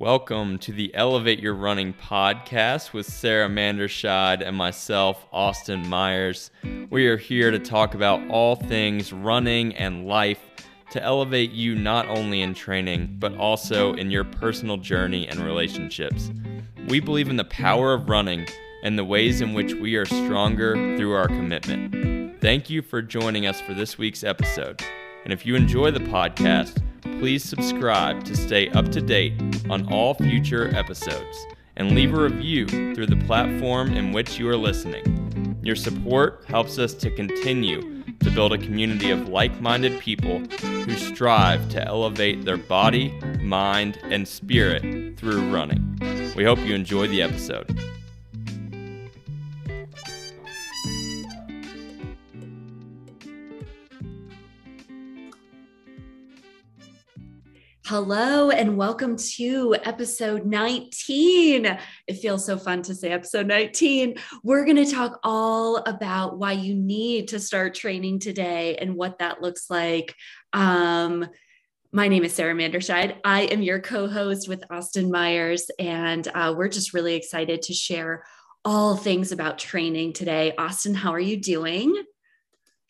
Welcome to the Elevate Your Running podcast with Sarah Manderscheid and myself, Austin Myers. We are here to talk about all things running and life to elevate you not only in training, but also in your personal journey and relationships. We believe in the power of running and the ways in which we are stronger through our commitment. Thank you for joining us for this week's episode. And if you enjoy the podcast, please subscribe to stay up to date on all future episodes and leave a review through the platform in which you are listening. Your support helps us to continue to build a community of like minded people who strive to elevate their body, mind, and spirit through running. We hope you enjoy the episode. Hello and welcome to episode 19. It feels so fun to say episode 19. We're going to talk all about why you need to start training today and what that looks like. Um, my name is Sarah Manderscheid. I am your co host with Austin Myers, and uh, we're just really excited to share all things about training today. Austin, how are you doing?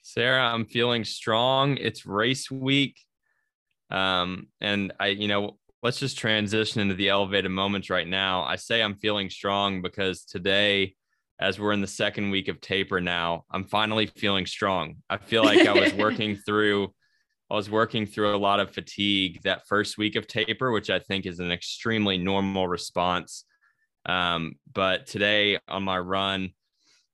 Sarah, I'm feeling strong. It's race week um, and I, you know, let's just transition into the elevated moments right now. I say I'm feeling strong because today, as we're in the second week of taper now, I'm finally feeling strong. I feel like I was working through, I was working through a lot of fatigue that first week of taper, which I think is an extremely normal response. Um, but today on my run,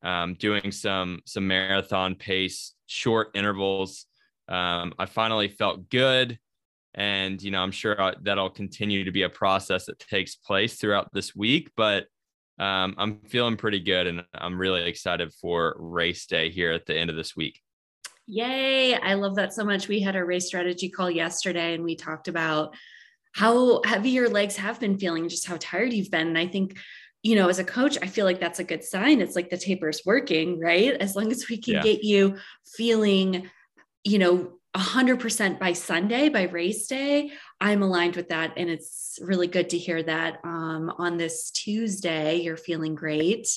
um, doing some some marathon pace, short intervals, um, I finally felt good and you know i'm sure uh, that'll continue to be a process that takes place throughout this week but um, i'm feeling pretty good and i'm really excited for race day here at the end of this week yay i love that so much we had a race strategy call yesterday and we talked about how heavy your legs have been feeling just how tired you've been and i think you know, as a coach, I feel like that's a good sign. It's like the taper is working, right? As long as we can yeah. get you feeling, you know, 100% by Sunday, by race day, I'm aligned with that. And it's really good to hear that um, on this Tuesday, you're feeling great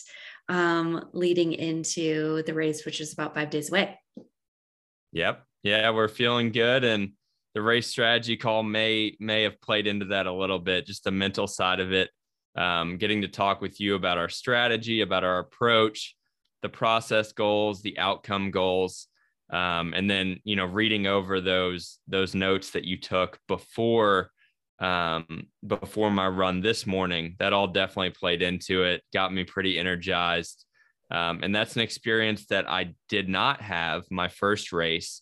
um, leading into the race, which is about five days away. Yep. Yeah, we're feeling good. And the race strategy call may may have played into that a little bit, just the mental side of it. Um, getting to talk with you about our strategy, about our approach, the process goals, the outcome goals um, and then you know reading over those those notes that you took before um, before my run this morning that all definitely played into it got me pretty energized um, and that's an experience that i did not have my first race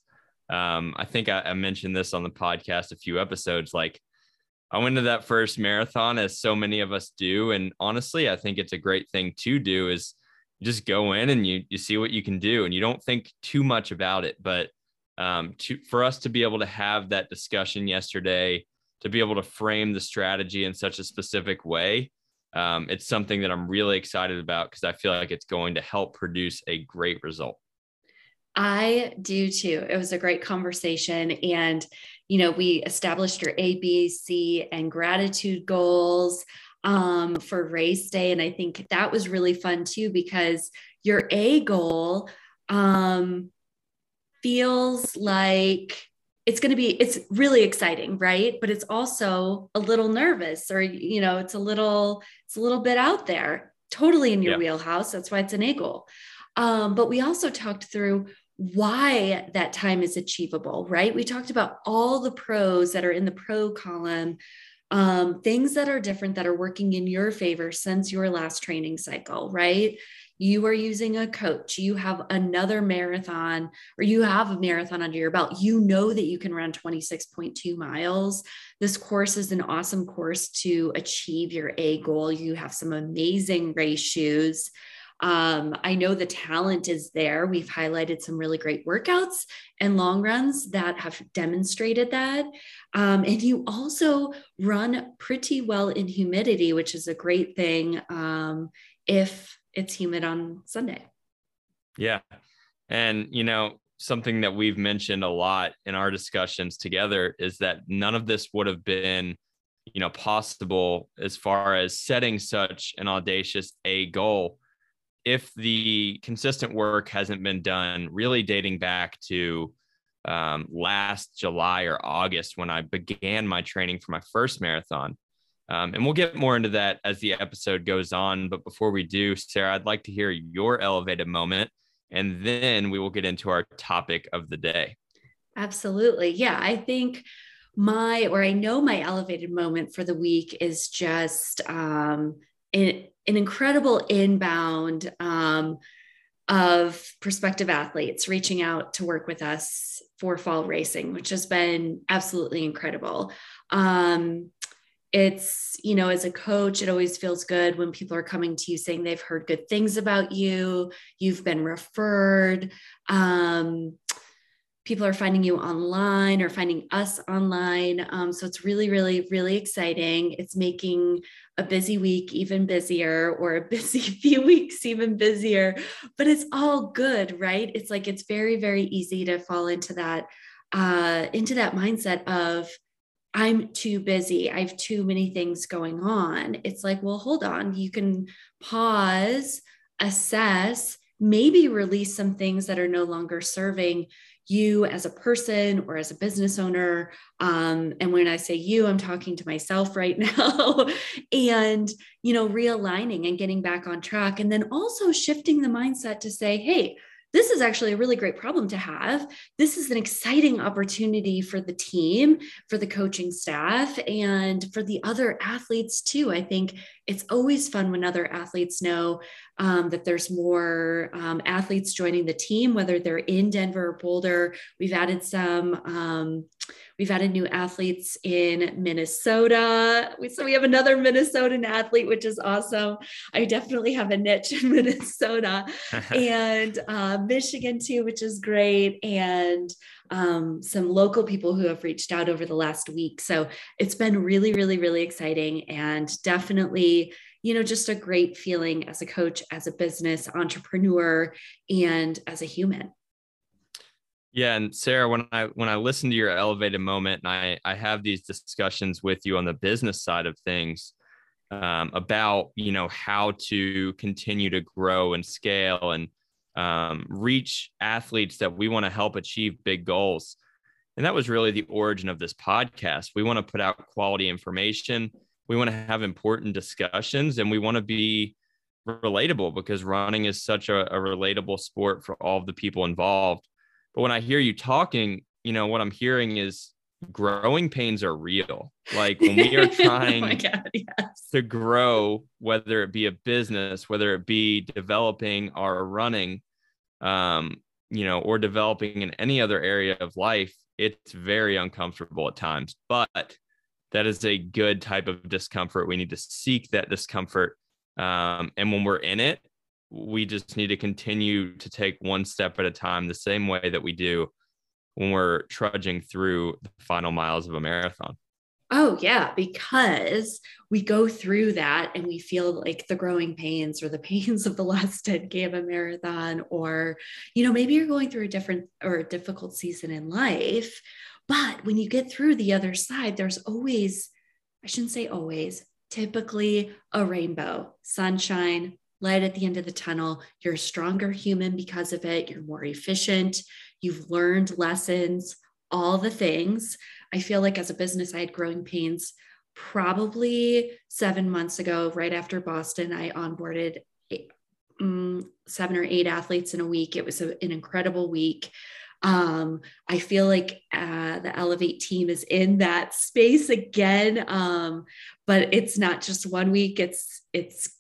um, i think I, I mentioned this on the podcast a few episodes like I went to that first marathon as so many of us do. And honestly, I think it's a great thing to do is just go in and you you see what you can do and you don't think too much about it but um, to for us to be able to have that discussion yesterday to be able to frame the strategy in such a specific way um, it's something that i'm really excited about because i feel like it's going to help produce a great result. I do too. It was a great conversation and you know we established your a b c and gratitude goals um, for race day. And I think that was really fun too, because your A goal um, feels like it's going to be, it's really exciting, right? But it's also a little nervous or, you know, it's a little, it's a little bit out there, totally in your yeah. wheelhouse. That's why it's an A goal. Um, but we also talked through why that time is achievable, right? We talked about all the pros that are in the pro column um, things that are different that are working in your favor since your last training cycle, right? You are using a coach, you have another marathon, or you have a marathon under your belt. You know that you can run 26.2 miles. This course is an awesome course to achieve your A goal. You have some amazing race shoes. Um, I know the talent is there. We've highlighted some really great workouts and long runs that have demonstrated that. Um, and you also run pretty well in humidity, which is a great thing um, if it's humid on Sunday. Yeah. And, you know, something that we've mentioned a lot in our discussions together is that none of this would have been you know possible as far as setting such an audacious a goal if the consistent work hasn't been done really dating back to um, last july or august when i began my training for my first marathon. Um, and we'll get more into that as the episode goes on. But before we do sarah i'd like to hear your elevated moment and then we will get into our topic of the day. Absolutely. Yeah i think my or I know my elevated moment for the week is just um, an, an incredible inbound um, of prospective athletes reaching out to work with us for fall racing, which has been absolutely incredible. Um, it's you know as a coach it always feels good when people are coming to you saying they've heard good things about you you've been referred um, people are finding you online or finding us online. Um, so it's really, really, really exciting. It's making a busy week even busier or a busy few weeks even busier, but it's all good, right? It's like it's very, very easy to fall into that uh, into that mindset of I'm too busy. I have too many things going on. It's like, well, hold on. You can pause, assess, maybe release some things that are no longer serving you as a person or as a business owner. Um, and when I say you, I'm talking to myself right now. and, you know, realigning and getting back on track. And then also shifting the mindset to say, hey, this is actually a really great problem to have. This is an exciting opportunity for the team, for the coaching staff, and for the other athletes too. I think it's always fun when other athletes know um, that there's more um, athletes joining the team, whether they're in Denver or Boulder. We've added some. Um, we've added new athletes in Minnesota. We, So we have another Minnesotan athlete, which is awesome. I definitely have a niche in Minnesota and uh, Michigan too, which is great. And um, some local people who have reached out over the last week. So it's been really, really, really exciting and definitely, you know, just a great feeling as a coach, as a business entrepreneur, and as a human. Yeah, and Sarah, when I when I listen to your elevated moment, and I I have these discussions with you on the business side of things um, about you know how to continue to grow and scale and um, reach athletes that we want to help achieve big goals. And that was really the origin of this podcast. We want to put out quality information. We want to have important discussions and we want to be relatable because running is such a, a relatable sport for all of the people involved. But when I hear you talking, you know, what I'm hearing is growing pains are real. Like when we are oh trying oh God, yes. to grow, whether it be a business, whether it be developing our running, um, you know, or developing in any other area of life, it's very uncomfortable at times. But that is a good type of discomfort. We need to seek that discomfort. Um, and when we're in it, we just need to continue to take one step at a time, the same way that we do when we're trudging through the final miles of a marathon. Oh, yeah, because we go through that and we feel like the growing pains or the pains of the last 10K of a marathon, or, you know, maybe you're going through a different or a difficult season in life. But when you get through the other side, there's always, I shouldn't say always, typically a rainbow, sunshine, light at the end of the tunnel. You're a stronger human because of it. You're more efficient. You've learned lessons, all the things. I feel like as a business, I had growing pains probably seven months ago, right after Boston. I onboarded um, seven or eight athletes in a week. It was a, an incredible week. Um, I feel like uh, the Elevate team is in that space again, um, but it's not just one week. It's it's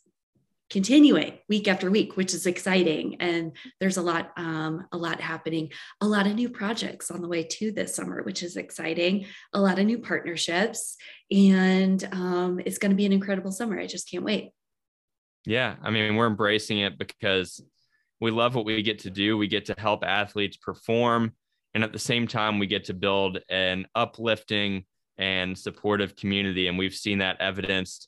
continuing week after week, which is exciting. And there's a lot, um, a lot happening, a lot of new projects on the way to this summer, which is exciting, a lot of new partnerships. And um, it's going to be an incredible summer. I just can't wait. Yeah. I mean, we're embracing it because we love what we get to do. We get to help athletes perform. And at the same time, we get to build an uplifting and supportive community. And we've seen that evidenced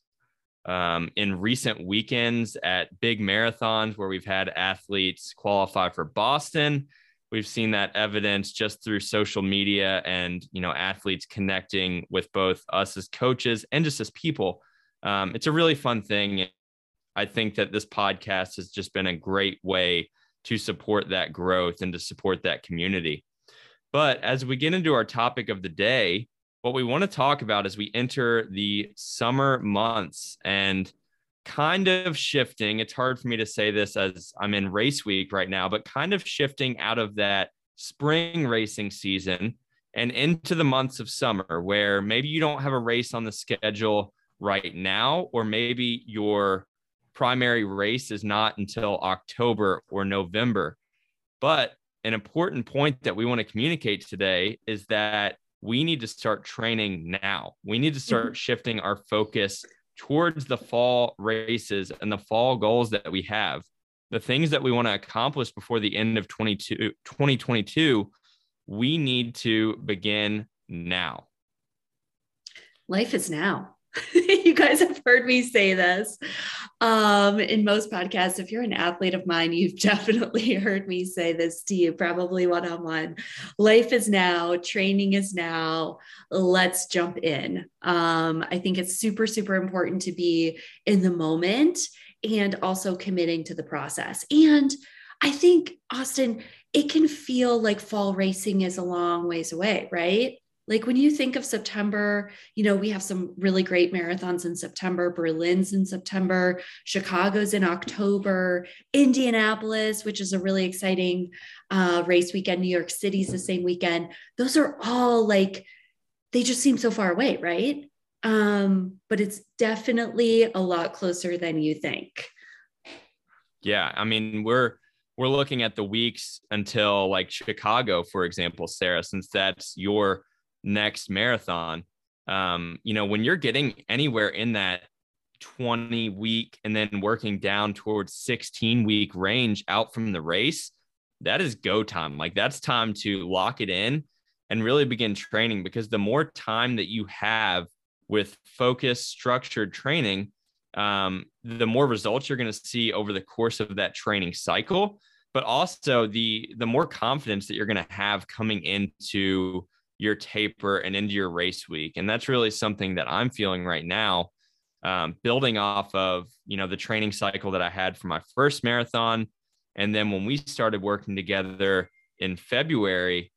um, in recent weekends at big marathons where we've had athletes qualify for Boston. we've seen that evidence just through social media and you know athletes connecting with both us as coaches and just as people um, it's a really fun thing i think that this podcast has just been a great way to support that growth and to support that community but as we get into our topic of the day what we want to talk about as we enter the summer months and kind of shifting. It's hard for me to say this as I'm in race week right now, but kind of shifting out of that spring racing season and into the months of summer where maybe you don't have a race on the schedule right now, or maybe your primary race is not until October or November. But an important point that we want to communicate today is that we need to start training now. We need to start mm-hmm. shifting our focus towards the fall races and the fall goals that we have, the things that we want to accomplish before the end of 2022, we need to begin now. Life is now. you guys have heard me say this um, in most podcasts. If you're an athlete of mine, you've definitely heard me say this to you, probably one on one. Life is now, training is now. Let's jump in. Um, I think it's super, super important to be in the moment and also committing to the process. And I think, Austin, it can feel like fall racing is a long ways away, right? Like when you think of September, you know, we have some really great marathons in September, Berlin's in September, Chicago's in October, Indianapolis, which is a really exciting uh, race weekend, New York City's the same weekend. Those are all like, they just seem so far away, right? Um, but it's definitely a lot closer than you think. Yeah. I mean, we're, we're looking at the weeks until like Chicago, for example, Sarah, since that's your next marathon. Um, you know, when you're getting anywhere in that 20 week and then working down towards 16 week range out from the race, that is go time. Like that's time to lock it in and really begin training because the more time that you have with focused, structured training, um, the more results you're going to see over the course of that training cycle. But also the the more confidence that you're going to have coming into your taper and into your race week. And that's really something that I'm feeling right now, um, building off of, you know, the training cycle that I had for my first marathon. And then when we started working together in February,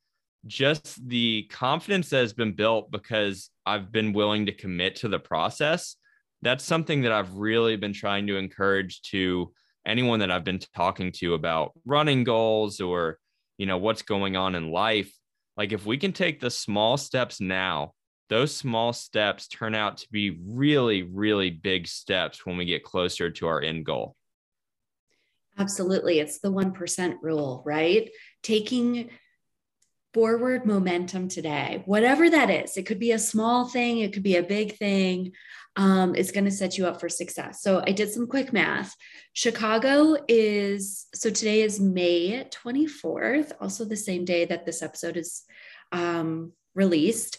just the confidence that has been built because I've been willing to commit to the process. That's something that I've really been trying to encourage to anyone that I've been talking to about running goals or, you know, what's going on in life like if we can take the small steps now, those small steps turn out to be really, really big steps when we get closer to our end goal. Absolutely. It's the 1% rule, right? Taking forward momentum today, whatever that is. It could be a small thing, it could be a big thing. Um, it's going to set you up for success. So I did some quick math. Chicago is, so today is May 24th, also the same day that this episode is um, released.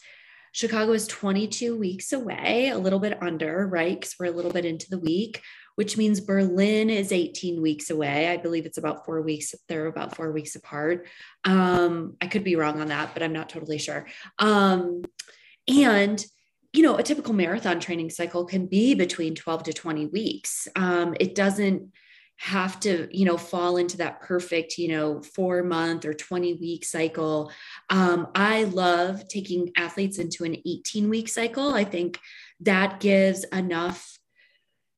Chicago is 22 weeks away, a little bit under, right? Because we're a little bit into the week which means Berlin is 18 weeks away. I believe it's about four weeks. They're about four weeks apart. Um, I could be wrong on that, but I'm not totally sure. Um, and you know, a typical marathon training cycle can be between 12 to 20 weeks. Um, it doesn't have to, you know, fall into that perfect, you know, four month or 20 week cycle. Um, I love taking athletes into an 18 week cycle. I think that gives enough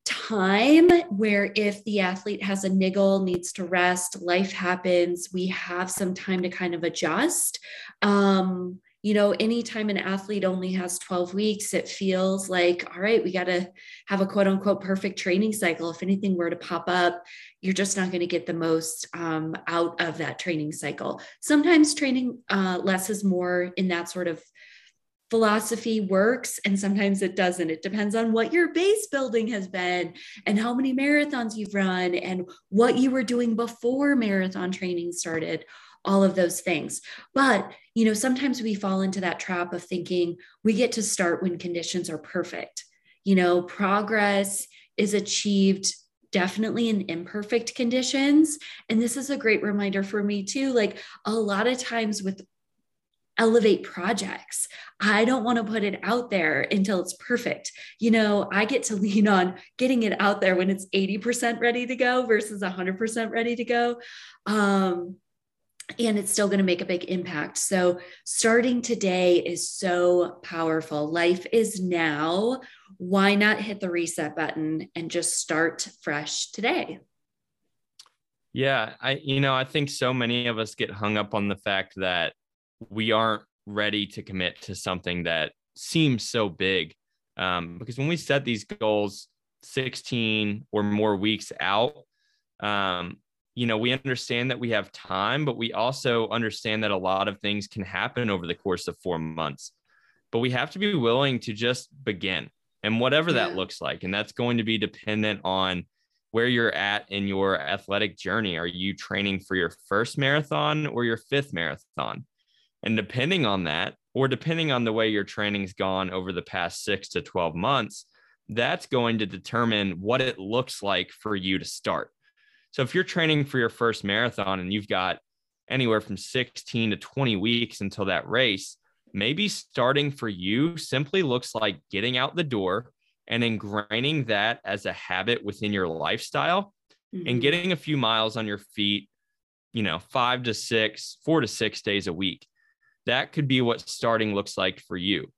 time where if the athlete has a niggle, needs to rest, life happens, we have some time to kind of adjust. Um, you know, anytime an athlete only has 12 weeks, it feels like, all right, we got to have a quote unquote perfect training cycle. If anything were to pop up, you're just not going to get the most um, out of that training cycle. Sometimes training uh, less is more in that sort of philosophy works and sometimes it doesn't. It depends on what your base building has been and how many marathons you've run and what you were doing before marathon training started, all of those things. But, you know, sometimes we fall into that trap of thinking we get to start when conditions are perfect. You know, progress is achieved definitely in imperfect conditions. And this is a great reminder for me too. Like a lot of times with elevate projects. I don't want to put it out there until it's perfect. You know, I get to lean on getting it out there when it's 80% ready to go versus 100% ready to go. Um, and it's still going to make a big impact. So, starting today is so powerful. Life is now. Why not hit the reset button and just start fresh today? Yeah, I you know, I think so many of us get hung up on the fact that we aren't ready to commit to something that seems so big. Um, because when we set these goals 16 or more weeks out, um, you know, we understand that we have time, but we also understand that a lot of things can happen over the course of four months. But we have to be willing to just begin and whatever yeah. that looks like. And that's going to be dependent on where you're at in your athletic journey. Are you training for your first marathon or your fifth marathon? And depending on that, or depending on the way your training's gone over the past six to 12 months, that's going to determine what it looks like for you to start. So if you're training for your first marathon and you've got anywhere from 16 to 20 weeks until that race, maybe starting for you simply looks like getting out the door and ingraining that as a habit within your lifestyle mm-hmm. and getting a few miles on your feet, you know, five to six, four to six days a week that could be what starting looks like for you.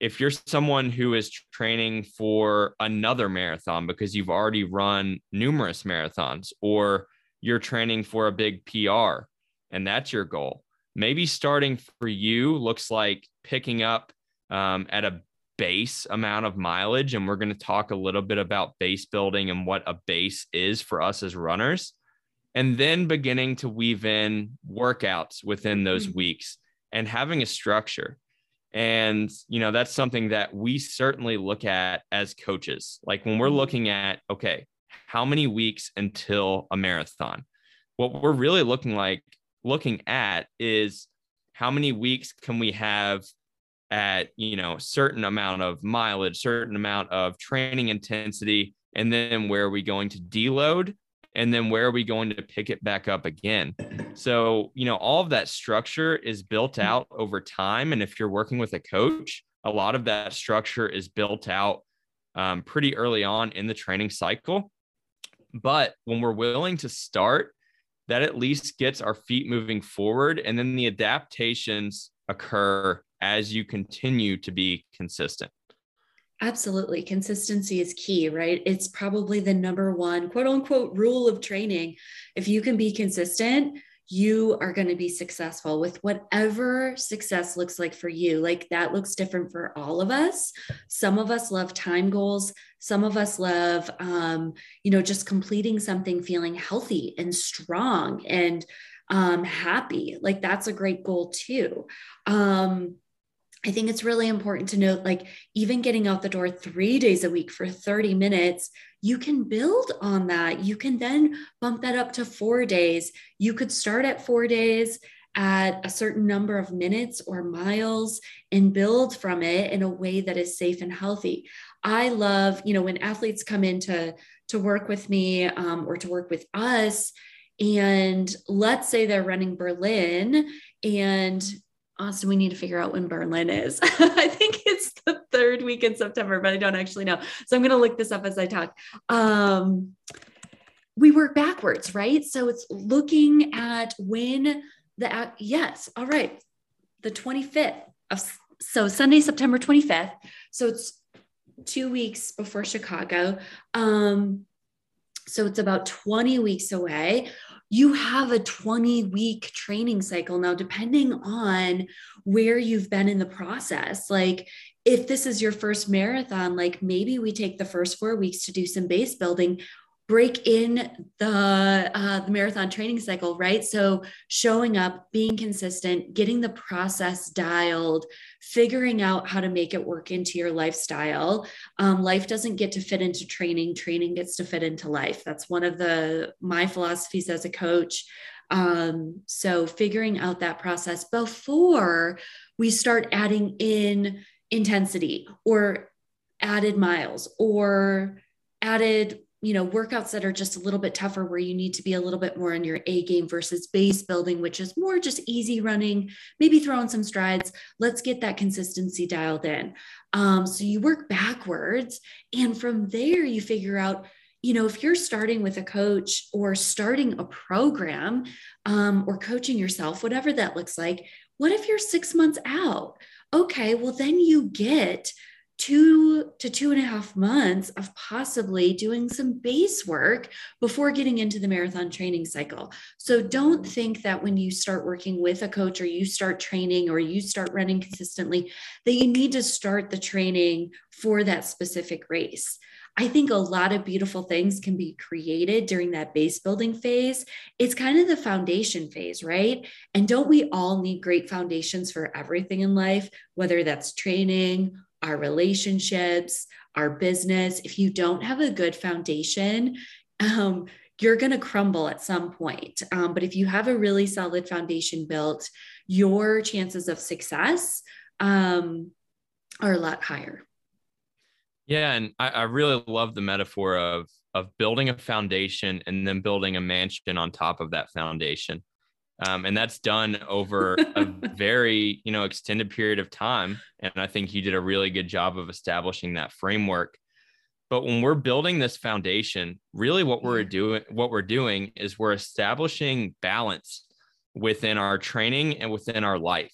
If you're someone who is training for another marathon because you've already run numerous marathons, or you're training for a big PR and that's your goal, maybe starting for you looks like picking up um, at a base amount of mileage. And we're going to talk a little bit about base building and what a base is for us as runners. And then beginning to weave in workouts within those mm-hmm. weeks and having a structure. And, you know, that's something that we certainly look at as coaches. Like when we're mm-hmm. looking at, okay, how many weeks until a marathon? What we're really looking like, looking at is how many weeks can we have at, you know, certain amount of mileage, certain amount of training intensity, and then where are we going to deload and then where are we going to pick it back up again? So you know all of that structure is built out over time and if you're working with a coach a lot of that structure is built out um, pretty early on in the training cycle. But when we're willing to start that at least gets our feet moving forward and then the adaptations occur as you continue to be consistent Absolutely. Consistency is key, right? It's probably the number one quote unquote rule of training. If you can be consistent, you are going to be successful with whatever success looks like for you. Like that looks different for all of us. Some of us love time goals. Some of us love, um, you know, just completing something, feeling healthy and strong and um, happy. Like that's a great goal too. Um, I think it's really important to note like, even getting out the door three days a week for 30 minutes, you can build on that. You can then bump that up to four days. You could start at four days at a certain number of minutes or miles and build from it in a way that is safe and healthy. I love, you know, when athletes come in to, to work with me um, or to work with us, and let's say they're running Berlin and Austin, we need to figure out when Berlin is. I think it's the third week in September, but I don't actually know. So I'm going to look this up as I talk. Um, we work backwards, right? So it's looking at when the, yes, all right, the 25th of, so Sunday, September 25th. So it's two weeks before Chicago. Um, so it's about 20 weeks away you have a 20 week training cycle now, depending on where you've been in the process. Like, if this is your first marathon, like maybe we take the first four weeks to do some base building break in the uh, the marathon training cycle right? So showing up being consistent getting the process dialed figuring out how to make it work into your lifestyle. Um, life doesn't get to fit into training. Training gets to fit into life. That's one of the my philosophies as a coach. Um, so figuring out that process before we start adding in intensity or added miles or added you know workouts that are just a little bit tougher where you need to be a little bit more in your a game versus base building which is more just easy running maybe throwing some strides. Let's get that consistency dialed in. Um, so you work backwards and from there you figure out you know if you're starting with a coach or starting a program um, or coaching yourself whatever that looks like what if you're six months out? Okay well then you get two to two and a half months of possibly doing some base work before getting into the marathon training cycle. So don't think that when you start working with a coach or you start training or you start running consistently, that you need to start the training for that specific race. I think a lot of beautiful things can be created during that base building phase. It's kind of the foundation phase, right? And don't we all need great foundations for everything in life, whether that's training our relationships, our business. If you don't have a good foundation, um, you're going to crumble at some point. Um, but if you have a really solid foundation built, your chances of success um, are a lot higher. Yeah, and I, I, really love the metaphor of of building a foundation and then building a mansion on top of that foundation. Um, and that's done over a very you know extended period of time. And i think you did a really good job of establishing that framework. But when we're building this foundation really what we're doing what we're doing is we're establishing balance within our training and within our life.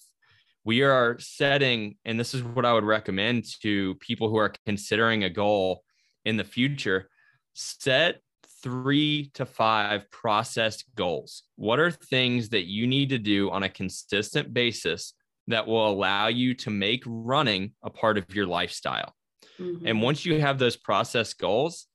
We are setting and this is what i would recommend to people who are considering a goal in the future set three to five processed goals. What are things that you need to do on a consistent basis that will allow you to make running a part of your lifestyle? Mm-hmm. And once you have those processed goals,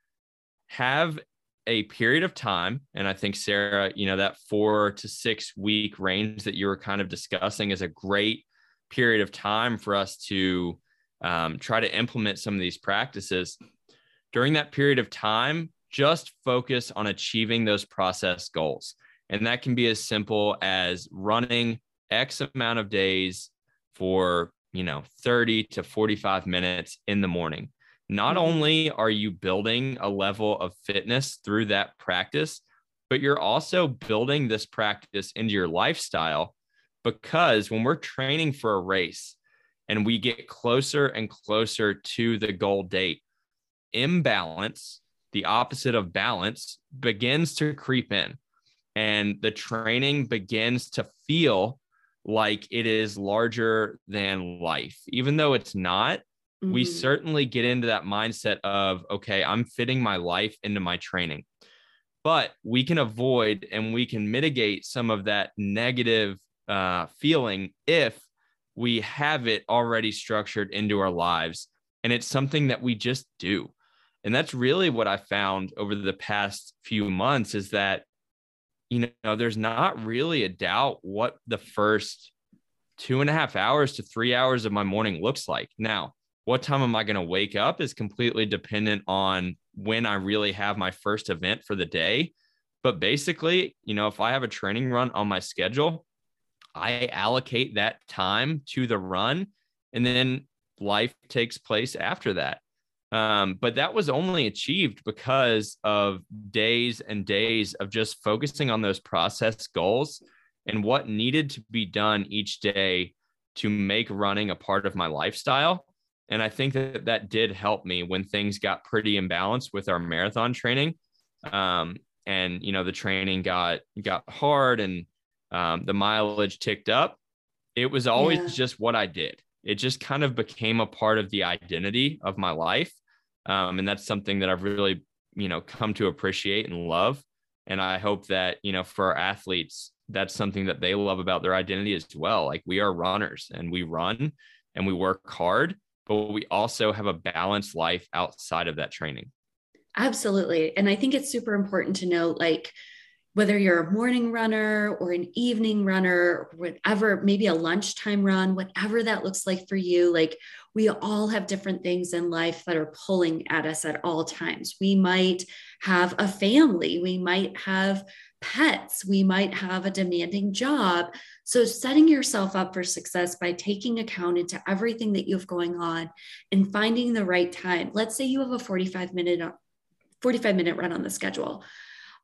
have a period of time. And I think, Sarah, you know, that four to six week range that you were kind of discussing is a great period of time for us to um, try to implement some of these practices. During that period of time, just focus on achieving those process goals. And that can be as simple as running X amount of days for, you know, 30 to 45 minutes in the morning. Not mm-hmm. only are you building a level of fitness through that practice, but you're also building this practice into your lifestyle because when we're training for a race and we get closer and closer to the goal date, imbalance the opposite of balance begins to creep in. And the training begins to feel like it is larger than life. Even though it's not mm-hmm. we certainly get into that mindset of okay i'm fitting my life into my training. But we can avoid and we can mitigate some of that negative uh, feeling if we have it already structured into our lives. And it's something that we just do and that's really what I found over the past few months is that, you know, there's not really a doubt what the first two and a half hours to three hours of my morning looks like. Now, what time am I going to wake up is completely dependent on when I really have my first event for the day. But basically, you know, if I have a training run on my schedule, I allocate that time to the run and then life takes place after that. Um, but that was only achieved because of days and days of just focusing on those process goals and what needed to be done each day to make running a part of my lifestyle. And I think that that did help me when things got pretty imbalanced with our marathon training. Um, and you know the training got got hard and um, the mileage ticked up. It was always yeah. just what I did it just kind of became a part of the identity of my life. Um, and that's something that I've really, you know, come to appreciate and love. And I hope that, you know, for our athletes, that's something that they love about their identity as well. Like we are runners and we run and we work hard, but we also have a balanced life outside of that training. Absolutely. And I think it's super important to know like, whether you're a morning runner or an evening runner, whatever, maybe a lunchtime run, whatever that looks like for you, like we all have different things in life that are pulling at us at all times. We might have a family, we might have pets, we might have a demanding job. So, setting yourself up for success by taking account into everything that you have going on and finding the right time. Let's say you have a 45 minute 45 minute run on the schedule.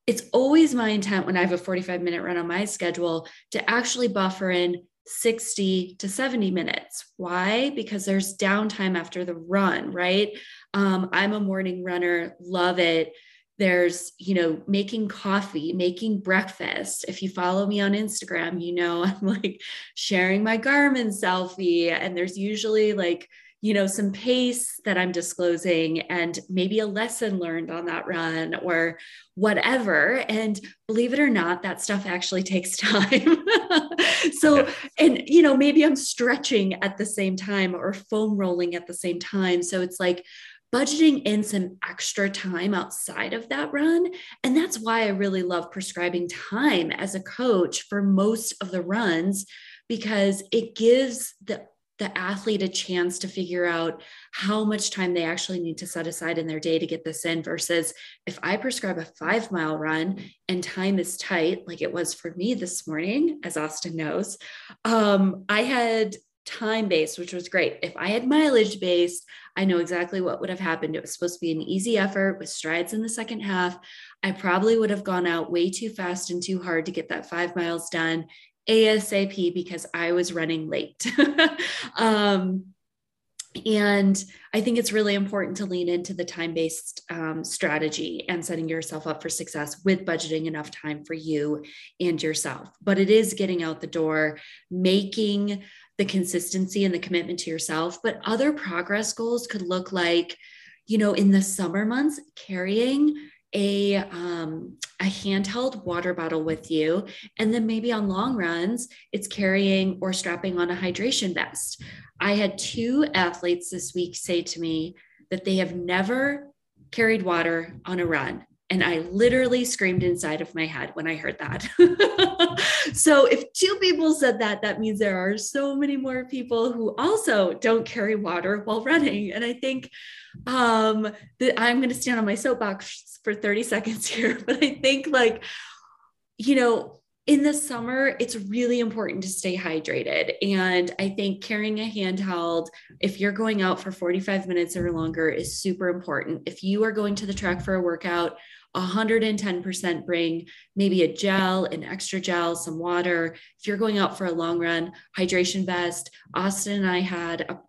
It's always my intent when I have a 45 minute run on my schedule to actually buffer in 60 to 70 minutes. Why? Because there's downtime after the run, right? Um, I'm a morning runner, love it. There's, you know, making coffee, making breakfast. If you follow me on Instagram, you know, I'm like sharing my Garmin selfie, and there's usually like you know, some pace that I'm disclosing and maybe a lesson learned on that run or whatever. And believe it or not, that stuff actually takes time. so, and, you know, maybe I'm stretching at the same time or foam rolling at the same time. So it's like, budgeting in some extra time outside of that run. And that's why I really love prescribing time as a coach for most of the runs because it gives the the athlete a chance to figure out how much time they actually need to set aside in their day to get this in versus if I prescribe a five mile run and time is tight, like it was for me this morning, as Austin knows, um, I had time based, which was great. If I had mileage based, I know exactly what would have happened. It was supposed to be an easy effort with strides in the second half. I probably would have gone out way too fast and too hard to get that five miles done ASAP because I was running late. um, and I think it's really important to lean into the time based um, strategy and setting yourself up for success with budgeting enough time for you and yourself. But it is getting out the door, making the consistency and the commitment to yourself. But other progress goals could look like, you know, in the summer months, carrying a um, a handheld water bottle with you. And then maybe on long runs it's carrying or strapping on a hydration vest. I had two athletes this week say to me that they have never carried water on a run and I literally screamed inside of my head when I heard that. so, if two people said that, that means there are so many more people who also don't carry water while running. And I think um, that I'm going to stand on my soapbox for 30 seconds here, but I think, like, you know, in the summer, it's really important to stay hydrated. And I think carrying a handheld, if you're going out for 45 minutes or longer, is super important. If you are going to the track for a workout, 110% bring maybe a gel, an extra gel, some water. If you're going out for a long run, hydration vest. Austin and I had a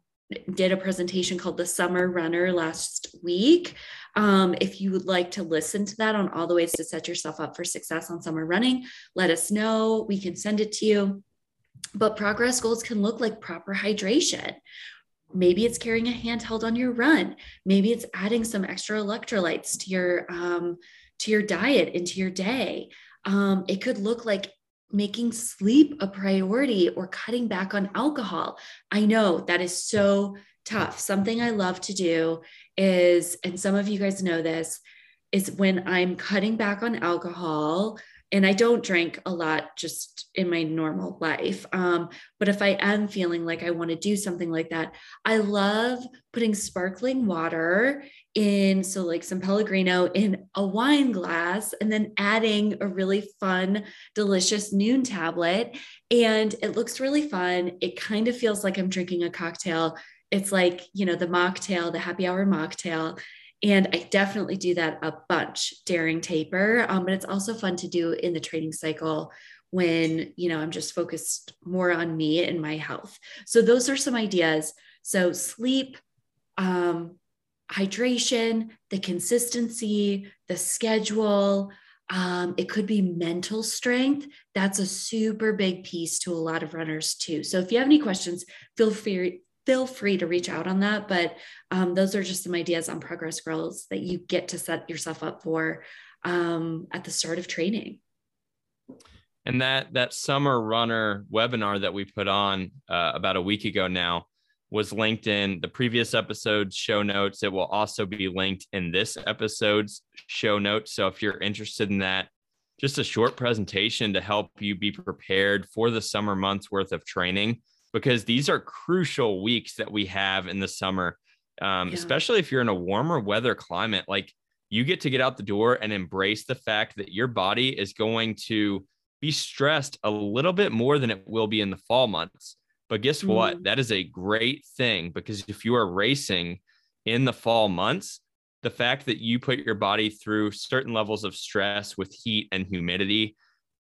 did a presentation called the Summer Runner last week. Um, if you would like to listen to that on all the ways to set yourself up for success on summer running, let us know. We can send it to you. But progress goals can look like proper hydration. Maybe it's carrying a handheld on your run. Maybe it's adding some extra electrolytes to your um, to your diet into your day. Um, it could look like making sleep a priority or cutting back on alcohol. I know that is so tough. Something I love to do is, and some of you guys know this, is when I'm cutting back on alcohol, and I don't drink a lot just in my normal life. Um, but if I am feeling like I want to do something like that, I love putting sparkling water in, so like some Pellegrino in a wine glass, and then adding a really fun, delicious Nuun tablet. And it looks really fun. It kind of feels like I'm drinking a cocktail. It's like, you know, the mocktail, the happy hour mocktail and I definitely do that a bunch during taper. Um, but it's also fun to do in the training cycle when, you know, I'm just focused more on me and my health. So those are some ideas. So sleep, um, hydration, the consistency, the schedule. Um, it could be mental strength. That's a super big piece to a lot of runners too. So if you have any questions, feel free feel free to reach out on that. But um, those are just some ideas on progress goals that you get to set yourself up for um, at the start of training. And that that summer runner webinar that we put on uh, about a week ago now was linked in the previous episode's show notes. It will also be linked in this episode's show notes. So if you're interested in that, just a short presentation to help you be prepared for the summer months worth of training because these are crucial weeks that we have in the summer, um, yeah. especially if you're in a warmer weather climate. Like you get to get out the door and embrace the fact that your body is going to be stressed a little bit more than it will be in the fall months. But guess what? That is a great thing because if you are racing in the fall months, the fact that you put your body through certain levels of stress with heat and humidity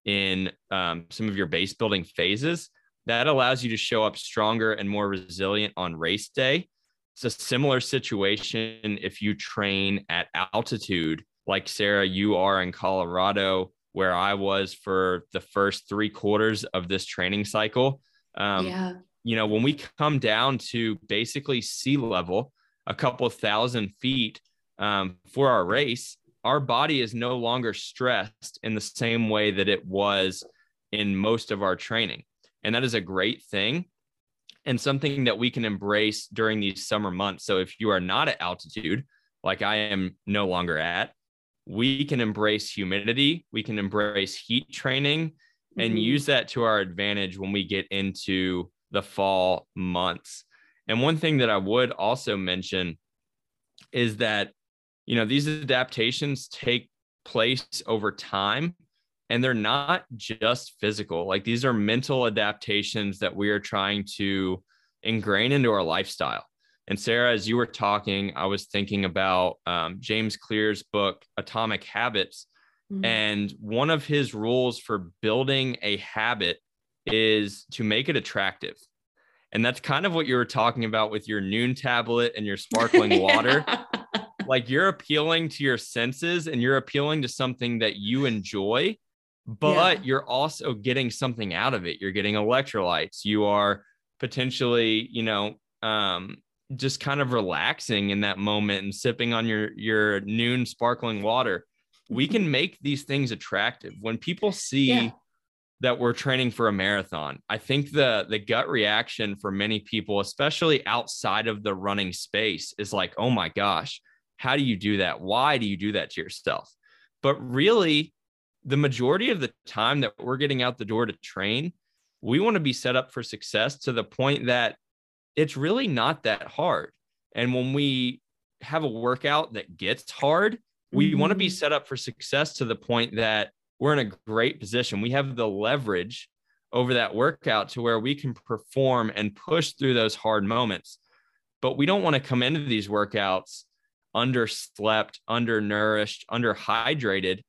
in um, some of your base building phases, that allows you to show up stronger and more resilient on race day. It's a similar situation if you train at altitude, like Sarah, you are in Colorado, where I was for the first three quarters of this training cycle. Um, yeah. You know, when we come down to basically sea level, a couple thousand feet um, for our race, our body is no longer stressed in the same way that it was in most of our training. And that is a great thing and something that we can embrace during these summer months. So if you are not at altitude, like I am no longer at, we can embrace humidity, we can embrace heat training and mm-hmm. use that to our advantage when we get into the fall months. And one thing that I would also mention is that you know these adaptations take place over time and they're not just physical. Like these are mental adaptations that we are trying to ingrain into our lifestyle. And sarah as you were talking i was thinking about um, james clear's book atomic habits. Mm-hmm. and one of his rules for building a habit is to make it attractive. And that's kind of what you were talking about with your Nuun tablet and your sparkling water. Like you're appealing to your senses and you're appealing to something that you enjoy but yeah. you're also getting something out of it you're getting electrolytes you are potentially you know um, just kind of relaxing in that moment and sipping on your your Nuun sparkling water we can make these things attractive when people see yeah. that we're training for a marathon i think the the gut reaction for many people especially outside of the running space is like oh my gosh how do you do that? Why do you do that to yourself? But really, the majority of the time that we're getting out the door to train, we want to be set up for success to the point that it's really not that hard. And when we have a workout that gets hard, we mm-hmm. want to be set up for success to the point that we're in a great position. We have the leverage over that workout to where we can perform and push through those hard moments. But we don't want to come into these workouts underslept, undernourished, underhydrated.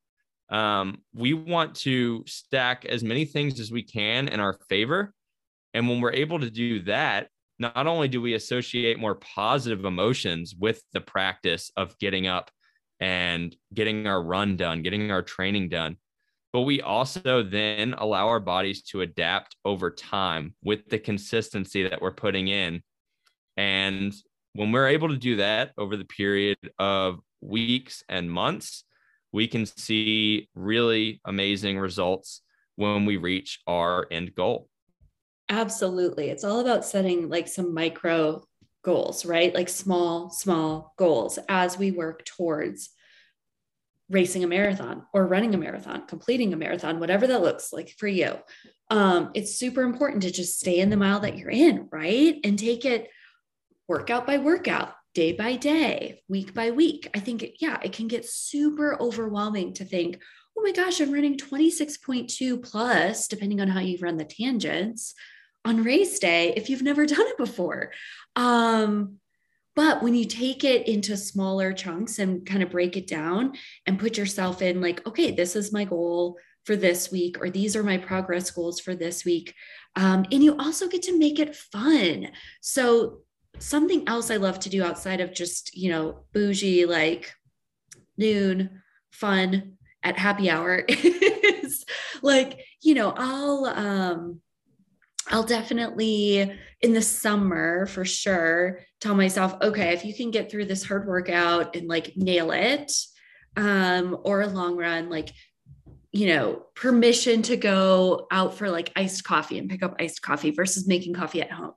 Um, we want to stack as many things as we can in our favor. And when we're able to do that, not only do we associate more positive emotions with the practice of getting up and getting our run done, getting our training done, but we also then allow our bodies to adapt over time with the consistency that we're putting in. And when we're able to do that over the period of weeks and months, we can see really amazing results when we reach our end goal. Absolutely. It's all about setting like some micro goals, right? Like small, small goals as we work towards racing a marathon or running a marathon, completing a marathon, whatever that looks like for you. Um, it's super important to just stay in the mile that you're in, right? And take it workout by workout, day by day, week by week. I think, yeah, it can get super overwhelming to think, oh my gosh, I'm running 26.2 plus, depending on how you run the tangents on race day if you've never done it before. Um, but when you take it into smaller chunks and kind of break it down and put yourself in, like, okay, this is my goal for this week, or these are my progress goals for this week. Um, and you also get to make it fun. So something else I love to do outside of just, you know, bougie, like Nuun fun at happy hour is like, you know, I'll, um, I'll definitely in the summer for sure tell myself, okay, if you can get through this hard workout and like nail it, um, or a long run, like, you know, permission to go out for like iced coffee and pick up iced coffee versus making coffee at home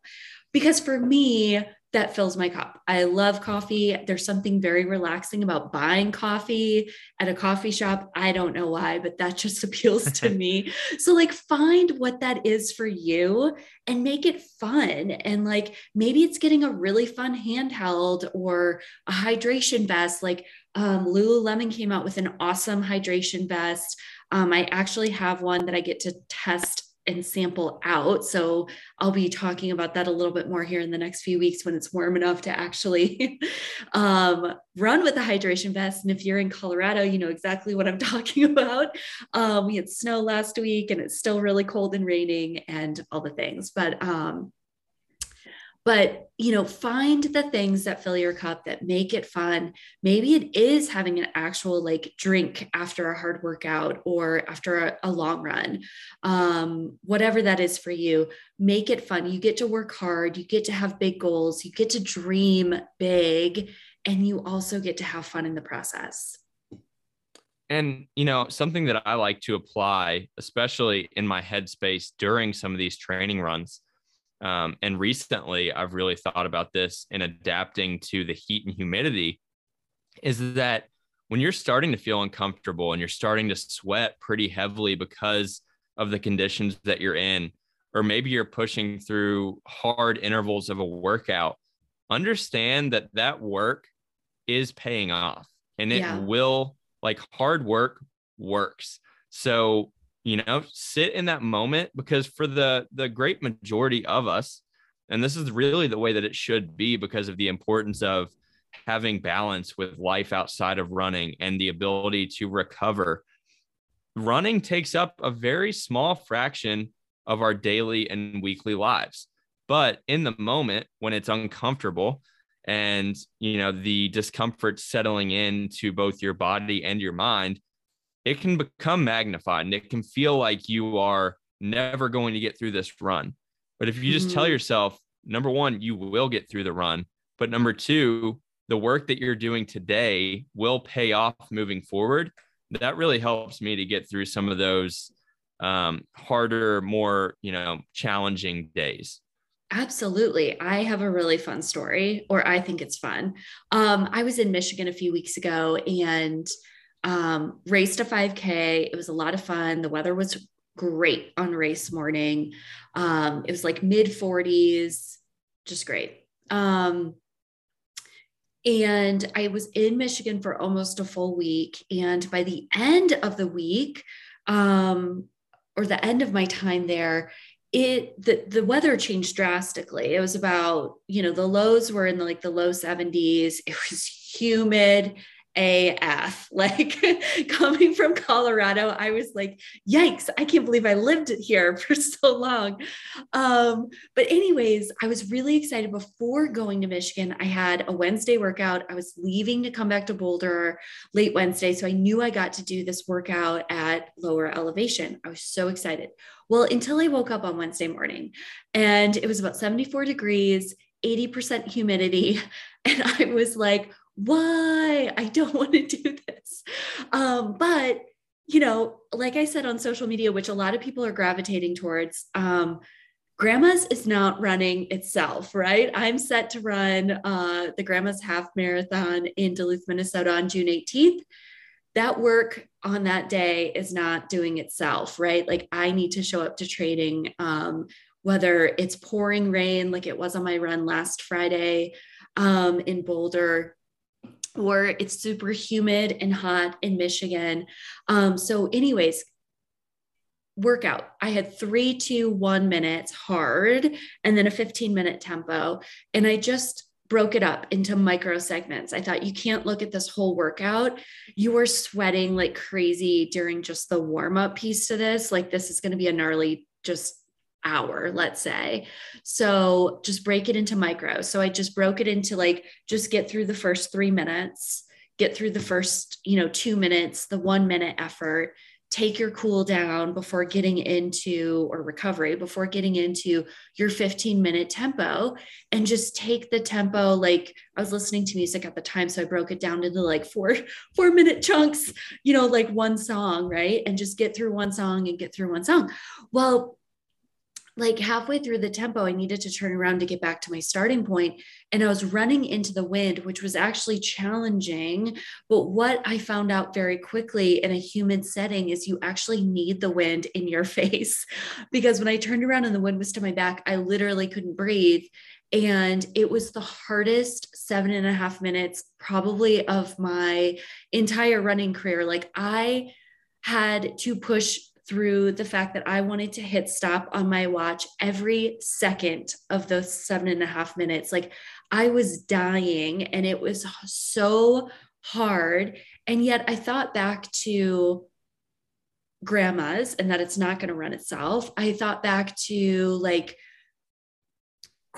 because for me, that fills my cup. I love coffee. There's something very relaxing about buying coffee at a coffee shop. I don't know why, but that just appeals to me. So, like, find what that is for you and make it fun. And, like, maybe it's getting a really fun handheld or a hydration vest. Like, um, Lululemon came out with an awesome hydration vest. Um, I actually have one that I get to test and sample out. So I'll be talking about that a little bit more here in the next few weeks when it's warm enough to actually um, run with the hydration vest. And if you're in Colorado, you know exactly what I'm talking about. Um, we had snow last week and it's still really cold and raining and all the things. But um, but you know find the things that fill your cup that make it fun. Maybe it is having an actual like drink after a hard workout or after a, a long run. Um, whatever that is for you make it fun. You get to work hard. You get to have big goals. You get to dream big and you also get to have fun in the process. And you know something that i like to apply especially in my headspace during some of these training runs um, and recently, I've really thought about this in adapting to the heat and humidity is that when you're starting to feel uncomfortable and you're starting to sweat pretty heavily because of the conditions that you're in, or maybe you're pushing through hard intervals of a workout, understand that that work is paying off and it yeah. will, like hard work works. So you know sit in that moment because for the the great majority of us and this is really the way that it should be because of the importance of having balance with life outside of running and the ability to recover running takes up a very small fraction of our daily and weekly lives. But in the moment when it's uncomfortable and you know the discomfort settling into both your body and your mind it can become magnified and it can feel like you are never going to get through this run. But if you just mm-hmm. tell yourself, number one, you will get through the run. But number two, the work that you're doing today will pay off moving forward. That really helps me to get through some of those um, harder, more, you know, challenging days. Absolutely. I have a really fun story, or I think it's fun. Um, I was in Michigan a few weeks ago and um, raced a 5K. It was a lot of fun. The weather was great on race morning. Um, it was like mid 40s, just great. Um, and I was in Michigan for almost a full week. And by the end of the week, um, or the end of my time there, it the, the weather changed drastically. It was about, you know, the lows were in the, like the low 70s. It was humid AF. Like coming from Colorado, I was like, yikes, I can't believe I lived here for so long. Um, but, anyways, I was really excited before going to Michigan. I had a Wednesday workout. I was leaving to come back to Boulder late Wednesday. So I knew I got to do this workout at lower elevation. I was so excited. Well, until I woke up on Wednesday morning and it was about 74 degrees, 80% humidity. And I was like, why I don't want to do this. Um, but you know, like I said on social media, which a lot of people are gravitating towards, um, grandma's is not running itself, right? I'm set to run uh, the grandma's half marathon in Duluth, Minnesota on June 18th. That work on that day is not doing itself, right? Like I need to show up to training, um, whether it's pouring rain like it was on my run last Friday um, in Boulder, or it's super humid and hot in Michigan. Um, so, anyways, workout. I had three to one minutes hard and then a 15 minute tempo. And I just broke it up into micro segments. I thought you can't look at this whole workout. You were sweating like crazy during just the warm up piece to this. Like, this is going to be a gnarly, just hour, let's say. So just break it into micro. So I just broke it into like, just get through the first three minutes, get through the first, you know, two minutes, the one minute effort, take your cool down before getting into or recovery before getting into your 15 minute tempo and just take the tempo like i was listening to music at the time so i broke it down into like four four minute chunks you know like one song right and just get through one song and get through one song well like halfway through the tempo, I needed to turn around to get back to my starting point, And I was running into the wind, which was actually challenging. But what I found out very quickly in a human setting is you actually need the wind in your face. because when I turned around and the wind was to my back, I literally couldn't breathe. And it was the hardest seven and a half minutes, probably of my entire running career. Like I had to push through the fact that I wanted to hit stop on my watch every second of those seven and a half minutes. Like I was dying and it was so hard. And yet I thought back to grandma's and that it's not going to run itself. I thought back to like,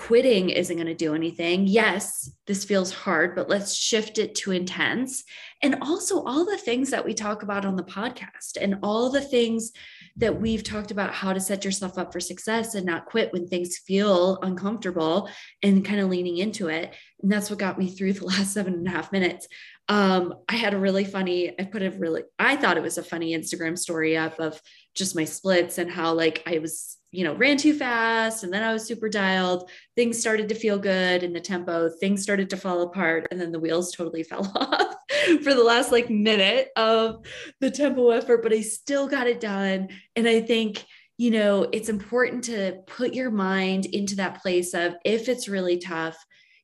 quitting isn't going to do anything. Yes, this feels hard, but let's shift it to intense. And also, all the things that we talk about on the podcast and all the things that we've talked about how to set yourself up for success and not quit when things feel uncomfortable and kind of leaning into it. And that's what got me through the last seven and a half minutes. Um, I had a really funny, I put a really, I thought it was a funny Instagram story up of just my splits and how like I was you know, ran too fast and then I was super dialed. Things started to feel good in the tempo, things started to fall apart, and then the wheels totally fell off for the last like minute of the tempo effort, but I still got it done. And I think, you know, it's important to put your mind into that place of if it's really tough,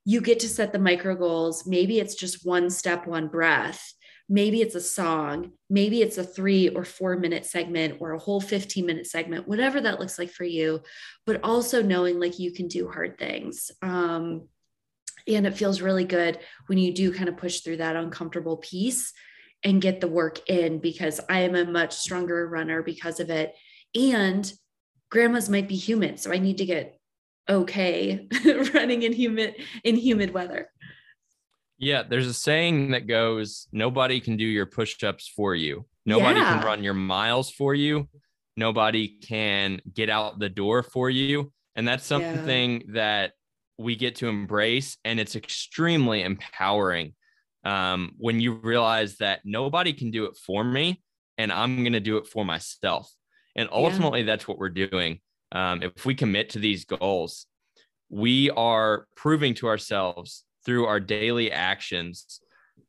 you get to set the micro goals. Maybe it's just one step, one breath Maybe it's a song, maybe it's a three or four minute segment or a whole 15 minute segment, whatever that looks like for you, but also knowing like you can do hard things. Um, and it feels really good when you do kind of push through that uncomfortable piece and get the work in because I am a much stronger runner because of it. And grandmas might be humid, so I need to get okay running in humid in humid weather. Yeah, there's a saying that goes, nobody can do your push-ups for you. Nobody yeah. can run your miles for you. Nobody can get out the door for you. And that's something yeah. that we get to embrace. And it's extremely empowering um, when you realize that nobody can do it for me and I'm going to do it for myself. And ultimately, yeah. that's what we're doing. Um, if we commit to these goals, we are proving to ourselves through our daily actions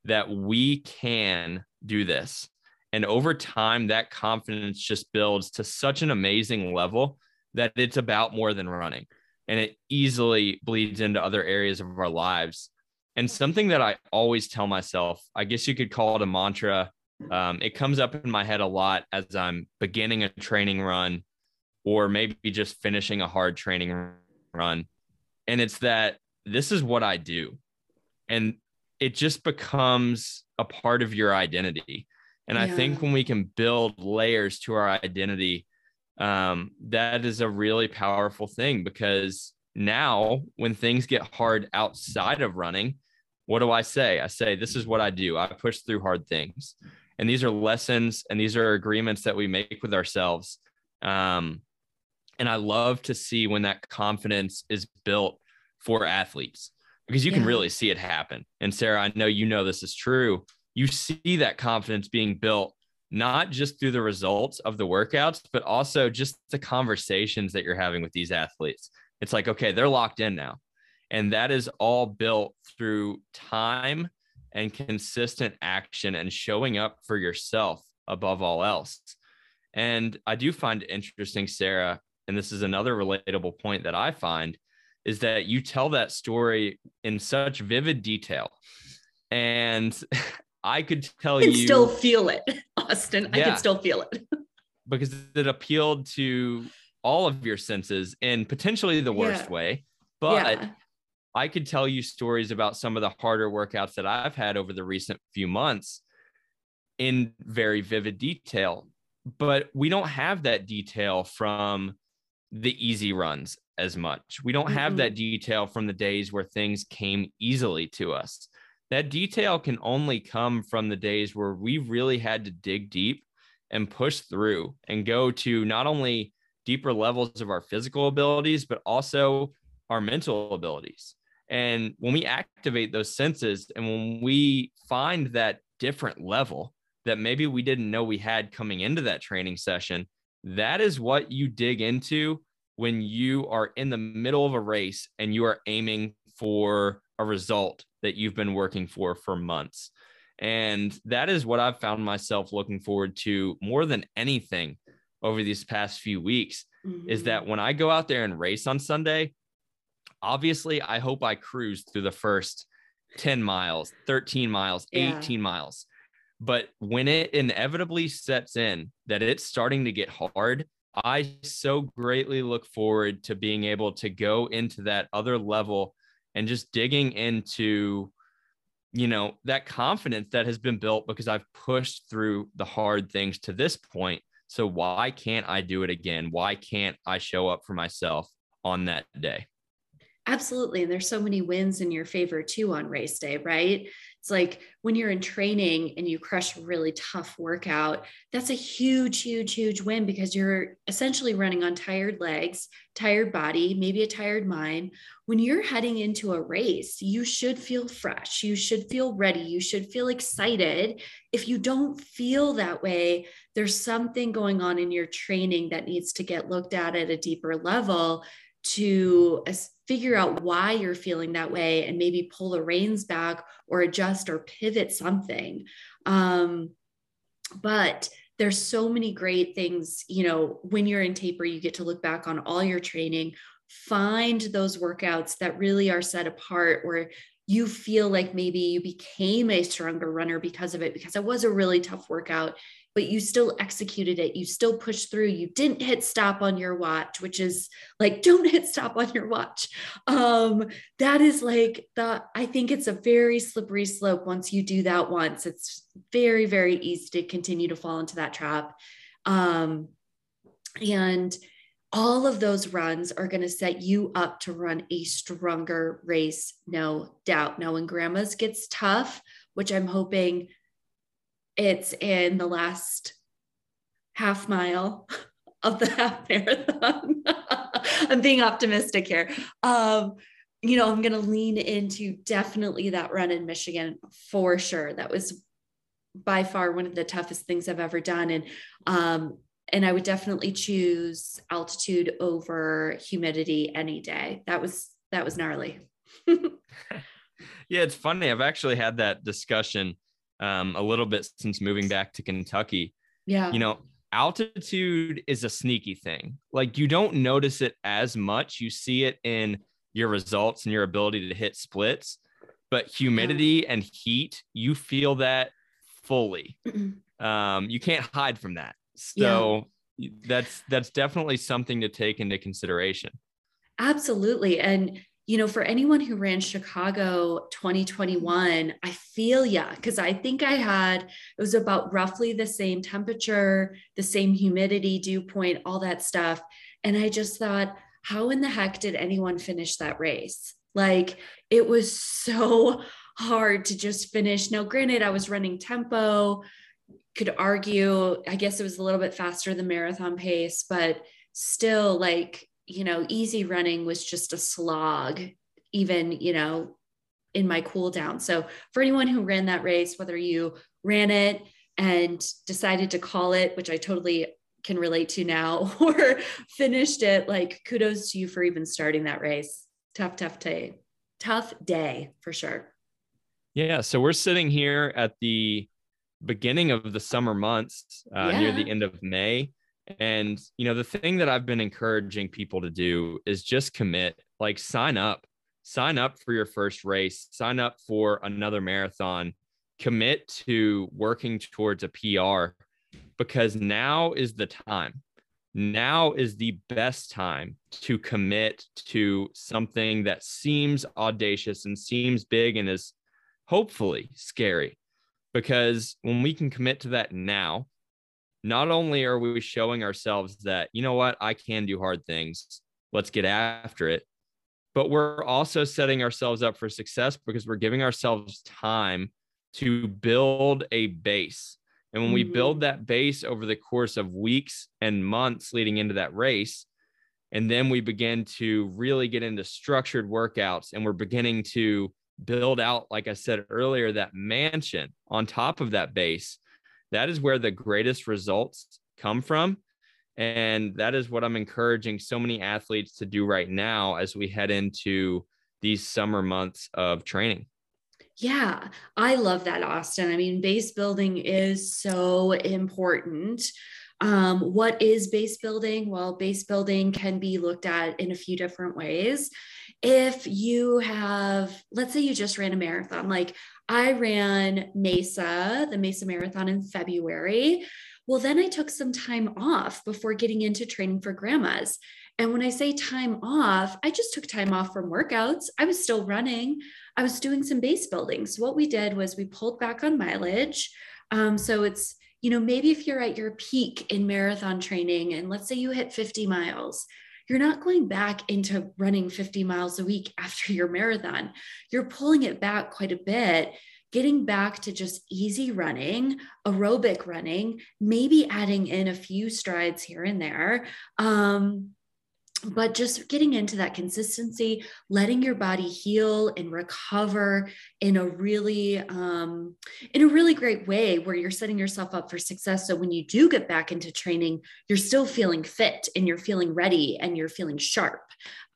that we can do this. And over time, that confidence just builds to such an amazing level that it's about more than running. And it easily bleeds into other areas of our lives. And something that I always tell myself, I guess you could call it a mantra. Um, it comes up in my head a lot as I'm beginning a training run or maybe just finishing a hard training run. And it's that this is what I do and it just becomes a part of your identity. And yeah. i think when we can build layers to our identity um, that is a really powerful thing because now when things get hard outside of running what do i say? I say this is what i do. I push through hard things. And these are lessons and these are agreements that we make with ourselves. Um, and i love to see when that confidence is built for athletes because you yeah. can really see it happen. And Sarah, I know you know this is true. You see that confidence being built not just through the results of the workouts, but also just the conversations that you're having with these athletes. It's like, okay, they're locked in now. And that is all built through time and consistent action and showing up for yourself above all else. And I do find it interesting, Sarah, and this is another relatable point that I find is that you tell that story in such vivid detail. And I could tell you still feel it, Austin. Yeah, I can still feel it. because it appealed to all of your senses in potentially the worst yeah. way. But yeah. I could tell you stories about some of the harder workouts that I've had over the recent few months in very vivid detail. But we don't have that detail from the easy runs as much. We don't have mm-hmm. that detail from the days where things came easily to us. That detail can only come from the days where we really had to dig deep and push through and go to not only deeper levels of our physical abilities, but also our mental abilities. And when we activate those senses and when we find that different level that maybe we didn't know we had coming into that training session, that is what you dig into when you are in the middle of a race and you are aiming for a result that you've been working for for months. And that is what I've found myself looking forward to more than anything over these past few weeks mm-hmm. is that when I go out there and race on Sunday, obviously I hope I cruise through the first 10 miles, 13 miles, yeah. 18 miles. But when it inevitably sets in that it's starting to get hard, I so greatly look forward to being able to go into that other level and just digging into you know that confidence that has been built because I've pushed through the hard things to this point so why can't I do it again why can't I show up for myself on that day Absolutely. And there's so many wins in your favor too on race day, right? It's like when you're in training and you crush a really tough workout, that's a huge, huge, huge win because you're essentially running on tired legs, tired body, maybe a tired mind. When you're heading into a race, you should feel fresh. You should feel ready. You should feel excited. If you don't feel that way, there's something going on in your training that needs to get looked at at a deeper level to figure out why you're feeling that way and maybe pull the reins back or adjust or pivot something. Um, but there's so many great things, you know, when you're in taper, you get to look back on all your training, find those workouts that really are set apart where you feel like maybe you became a stronger runner because of it, because it was a really tough workout but you still executed it. You still pushed through. You didn't hit stop on your watch, which is like, don't hit stop on your watch. Um, that is like the, I think it's a very slippery slope once you do that once. It's very, very easy to continue to fall into that trap. Um, and all of those runs are going to set you up to run a stronger race, no doubt. Now, when grandma's gets tough, which I'm hoping it's in the last half mile of the half marathon. I'm being optimistic here. Um, you know, I'm going to lean into definitely that run in Michigan for sure. That was by far one of the toughest things I've ever done. And, um, and I would definitely choose altitude over humidity any day. That was, that was gnarly. yeah, it's funny. I've actually had that discussion um, a little bit since moving back to Kentucky. Yeah. You know, altitude is a sneaky thing. Like you don't notice it as much. You see it in your results and your ability to hit splits, but humidity yeah. and heat, you feel that fully. um, you can't hide from that. So yeah. that's that's definitely something to take into consideration. Absolutely. And you know, for anyone who ran Chicago 2021, I feel yeah, because I think I had it was about roughly the same temperature, the same humidity, dew point, all that stuff. And I just thought, how in the heck did anyone finish that race? Like it was so hard to just finish. Now, granted, I was running tempo, could argue, I guess it was a little bit faster than marathon pace, but still like you know, easy running was just a slog, even, you know, in my cool down. So for anyone who ran that race, whether you ran it and decided to call it, which I totally can relate to now, or finished it, like kudos to you for even starting that race. Tough, tough day. Tough day for sure. Yeah. So we're sitting here at the beginning of the summer months, uh, yeah. near the end of May. And, you know, the thing that I've been encouraging people to do is just commit, like sign up, sign up for your first race, sign up for another marathon, commit to working towards a PR because now is the time. Now is the best time to commit to something that seems audacious and seems big and is hopefully scary. Because when we can commit to that now, not only are we showing ourselves that, you know what, I can do hard things, let's get after it, but we're also setting ourselves up for success because we're giving ourselves time to build a base. And when we build mm-hmm. that base over the course of weeks and months leading into that race, and then we begin to really get into structured workouts and we're beginning to build out, like I said earlier, that mansion on top of that base that is where the greatest results come from. And that is what I'm encouraging so many athletes to do right now as we head into these summer months of training. Yeah, I love that, Austin. I mean, base building is so important. Um, what is base building? Well, base building can be looked at in a few different ways. If you have, let's say you just ran a marathon, like I ran Mesa, the Mesa Marathon in February. Well, then I took some time off before getting into training for grandmas. And when I say time off, I just took time off from workouts. I was still running, I was doing some base building. So, what we did was we pulled back on mileage. Um, so, it's, you know, maybe if you're at your peak in marathon training and let's say you hit 50 miles, you're not going back into running 50 miles a week after your marathon. You're pulling it back quite a bit, getting back to just easy running, aerobic running, maybe adding in a few strides here and there. Um, but just getting into that consistency letting your body heal and recover in a really um, in a really great way where you're setting yourself up for success. So when you do get back into training you're still feeling fit and you're feeling ready and you're feeling sharp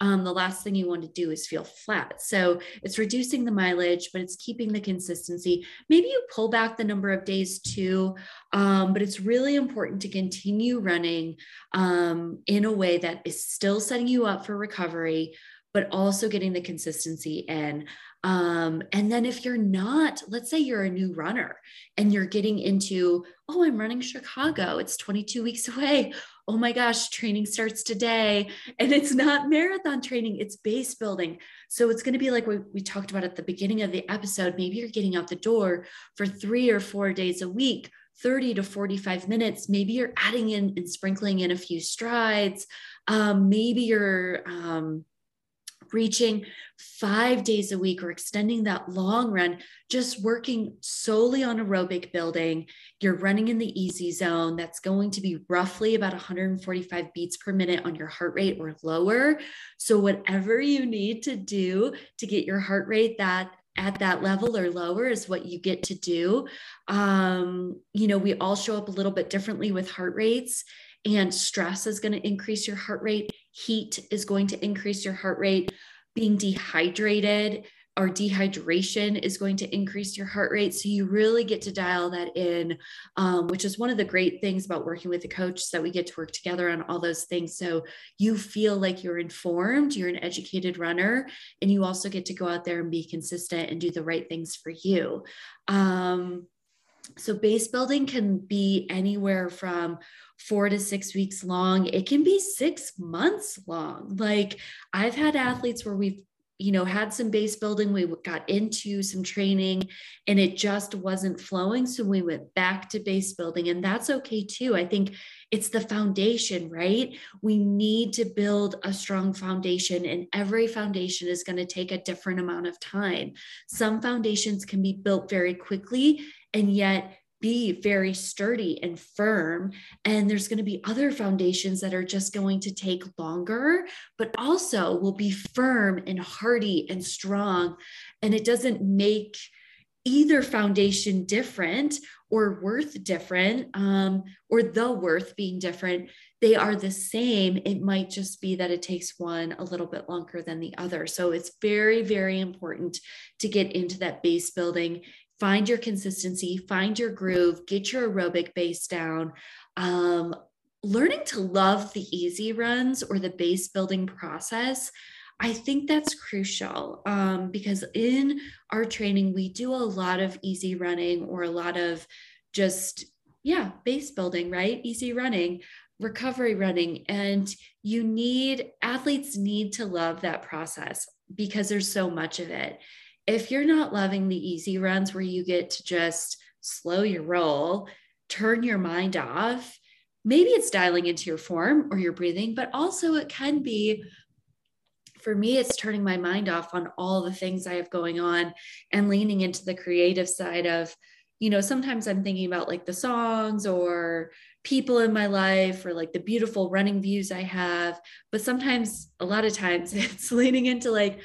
um, the last thing you want to do is feel flat. So it's reducing the mileage, but it's keeping the consistency. Maybe you pull back the number of days too, um, but it's really important to continue running um, in a way that is still setting you up for recovery, but also getting the consistency in. Um, and then if you're not, let's say you're a new runner and you're getting into, oh, I'm running Chicago, it's 22 weeks away. Oh my gosh, training starts today. And it's not marathon training, it's base building. So it's going to be like what we talked about at the beginning of the episode. Maybe you're getting out the door for three or four days a week. 30 to 45 minutes. Maybe you're adding in and sprinkling in a few strides. Um, maybe you're um, reaching five days a week or extending that long run, just working solely on aerobic building. You're running in the easy zone. That's going to be roughly about 145 beats per minute on your heart rate or lower. So, whatever you need to do to get your heart rate that at that level or lower is what you get to do. Um, you know, we all show up a little bit differently with heart rates, and stress is going to increase your heart rate heat is going to increase your heart rate. Being dehydrated or dehydration is going to increase your heart rate. So you really get to dial that in, um, which is one of the great things about working with a coach that we get to work together on all those things. So you feel like you're informed, you're an educated runner, and you also get to go out there and be consistent and do the right things for you. Um, so base building can be anywhere from four to six weeks long. It can be six months long. Like I've had athletes where we've you know had some base building we got into some training and it just wasn't flowing so we went back to base building and that's okay too i think it's the foundation right we need to build a strong foundation and every foundation is going to take a different amount of time some foundations can be built very quickly and yet be very sturdy and firm. And there's going to be other foundations that are just going to take longer, but also will be firm and hardy and strong. And it doesn't make either foundation different or worth different um, or the worth being different they are the same it might just be that it takes one a little bit longer than the other so it's very very important to get into that base building find your consistency, find your groove, get your aerobic base down. Um, learning to love the easy runs or the base building process. I think that's crucial um, because in our training, we do a lot of easy running or a lot of just, yeah, base building, right? Easy running, recovery running. And you need, athletes need to love that process because there's so much of it if you're not loving the easy runs where you get to just slow your roll, turn your mind off, maybe it's dialing into your form or your breathing, but also it can be for me, it's turning my mind off on all the things I have going on and leaning into the creative side of, you know, sometimes I'm thinking about like the songs or people in my life or like the beautiful running views I have. But sometimes, a lot of times, it's leaning into like,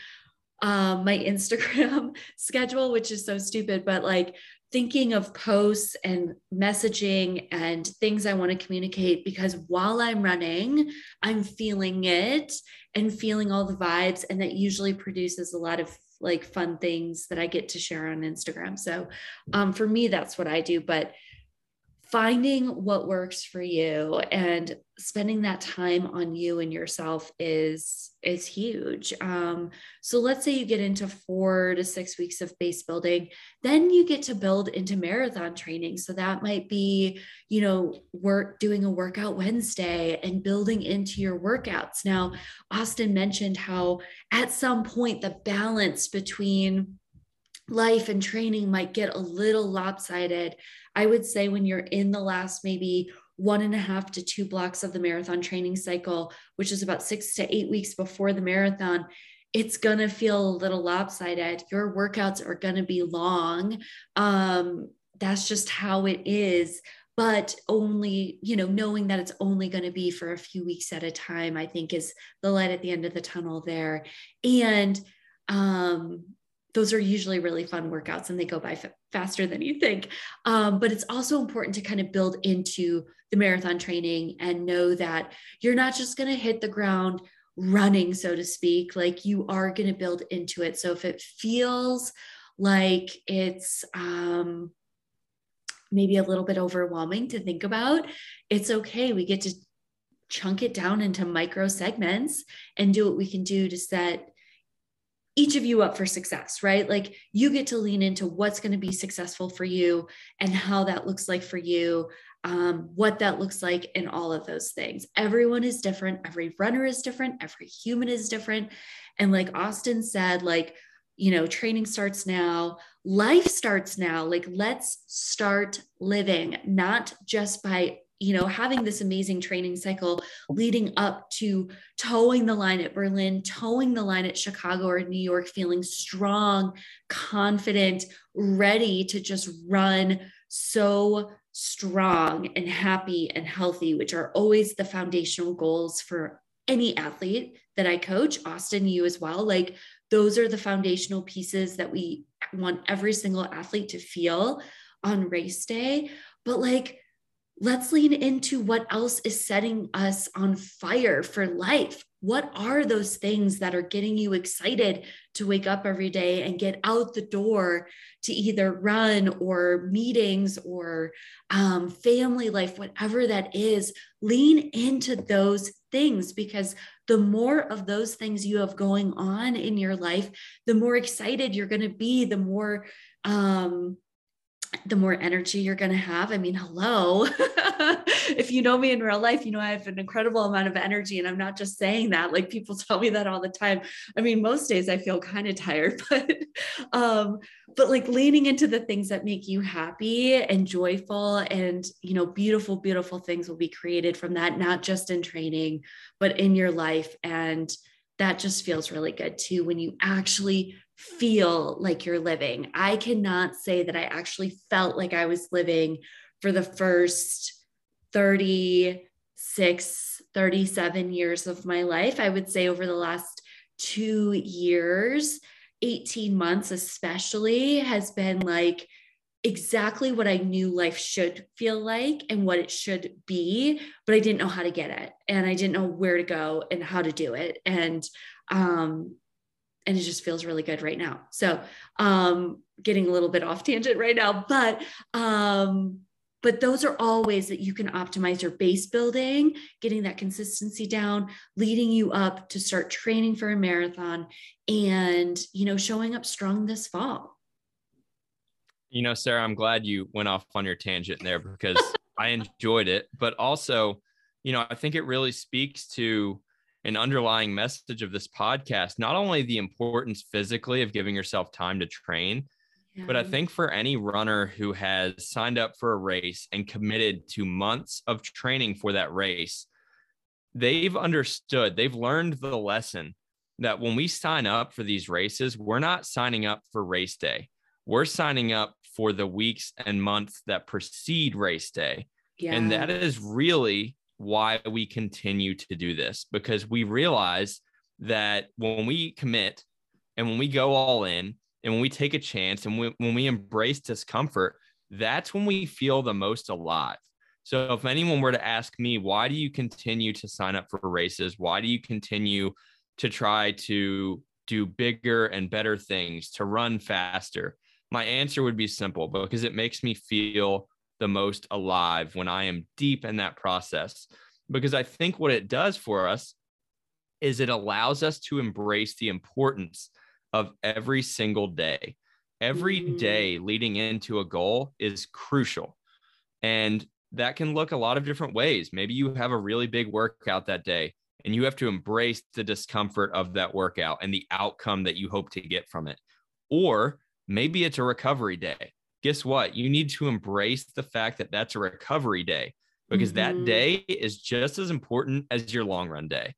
um, my Instagram schedule, which is so stupid, but like thinking of posts and messaging and things I want to communicate because while I'm running, I'm feeling it and feeling all the vibes. And that usually produces a lot of like fun things that I get to share on Instagram. So um, for me, that's what I do. But finding what works for you and spending that time on you and yourself is is huge. Um, so let's say you get into four to six weeks of base building then you get to build into marathon training. So that might be you know work doing a workout wednesday and building into your workouts. Now austin mentioned how at some point the balance between life and training might get a little lopsided I would say when you're in the last maybe one and a half to two blocks of the marathon training cycle, which is about six to eight weeks before the marathon, it's going to feel a little lopsided. Your workouts are going to be long. Um, that's just how it is. But only, you know, knowing that it's only going to be for a few weeks at a time, I think is the light at the end of the tunnel there. And um, those are usually really fun workouts and they go by faster than you think. Um, but it's also important to kind of build into the marathon training and know that you're not just going to hit the ground running, so to speak, like you are going to build into it. So if it feels like it's, um, maybe a little bit overwhelming to think about, it's okay. We get to chunk it down into micro segments and do what we can do to set each of you up for success, right? Like you get to lean into what's going to be successful for you and how that looks like for you, um, what that looks like, and all of those things. Everyone is different. Every runner is different. Every human is different. And like Austin said, like, you know, training starts now, life starts now. Like, let's start living, not just by you know, having this amazing training cycle leading up to toeing the line at Berlin, toeing the line at Chicago or New York, feeling strong, confident, ready to just run so strong and happy and healthy, which are always the foundational goals for any athlete that I coach, Austin, you as well. Like, those are the foundational pieces that we want every single athlete to feel on race day. But like, let's lean into what else is setting us on fire for life. What are those things that are getting you excited to wake up every day and get out the door to either run or meetings or um, family life, whatever that is? Lean into those things because the more of those things you have going on in your life, the more excited you're going to be, the more um, the more energy you're going to have. I mean, hello. if you know me in real life, you know I have an incredible amount of energy. And I'm not just saying that. Like people tell me that all the time. I mean, most days I feel kind of tired, but um, but like leaning into the things that make you happy and joyful and you know, beautiful, beautiful things will be created from that, not just in training, but in your life. And that just feels really good too when you actually feel like you're living. I cannot say that I actually felt like I was living for the first 36, 37 years of my life. I would say over the last two years, 18 months especially, has been like exactly what I knew life should feel like and what it should be, but I didn't know how to get it. And I didn't know where to go and how to do it. And um, and it just feels really good right now. So, um, getting a little bit off tangent right now, but um, but those are all ways that you can optimize your base building, getting that consistency down, leading you up to start training for a marathon, and you know, showing up strong this fall. You know, Sarah, I'm glad you went off on your tangent there because I enjoyed it, but also, you know, I think it really speaks to an underlying message of this podcast not only the importance physically of giving yourself time to train yeah. but i think for any runner who has signed up for a race and committed to months of training for that race they've understood they've learned the lesson that when we sign up for these races we're not signing up for race day we're signing up for the weeks and months that precede race day yeah. and that is really why we continue to do this because we realize that when we commit and when we go all in and when we take a chance and we, when we embrace discomfort, that's when we feel the most alive. So if anyone were to ask me, why do you continue to sign up for races? Why do you continue to try to do bigger and better things, to run faster? My answer would be simple because it makes me feel the most alive when I am deep in that process. Because I think what it does for us is it allows us to embrace the importance of every single day. Every mm-hmm. leading into a goal is crucial. And that can look a lot of different ways. Maybe you have a really big workout that day and you have to embrace the discomfort of that workout and the outcome that you hope to get from it. Or maybe it's a recovery day. Guess what? You need to embrace the fact that that's a recovery day because mm-hmm. that day is just as important as your long run day.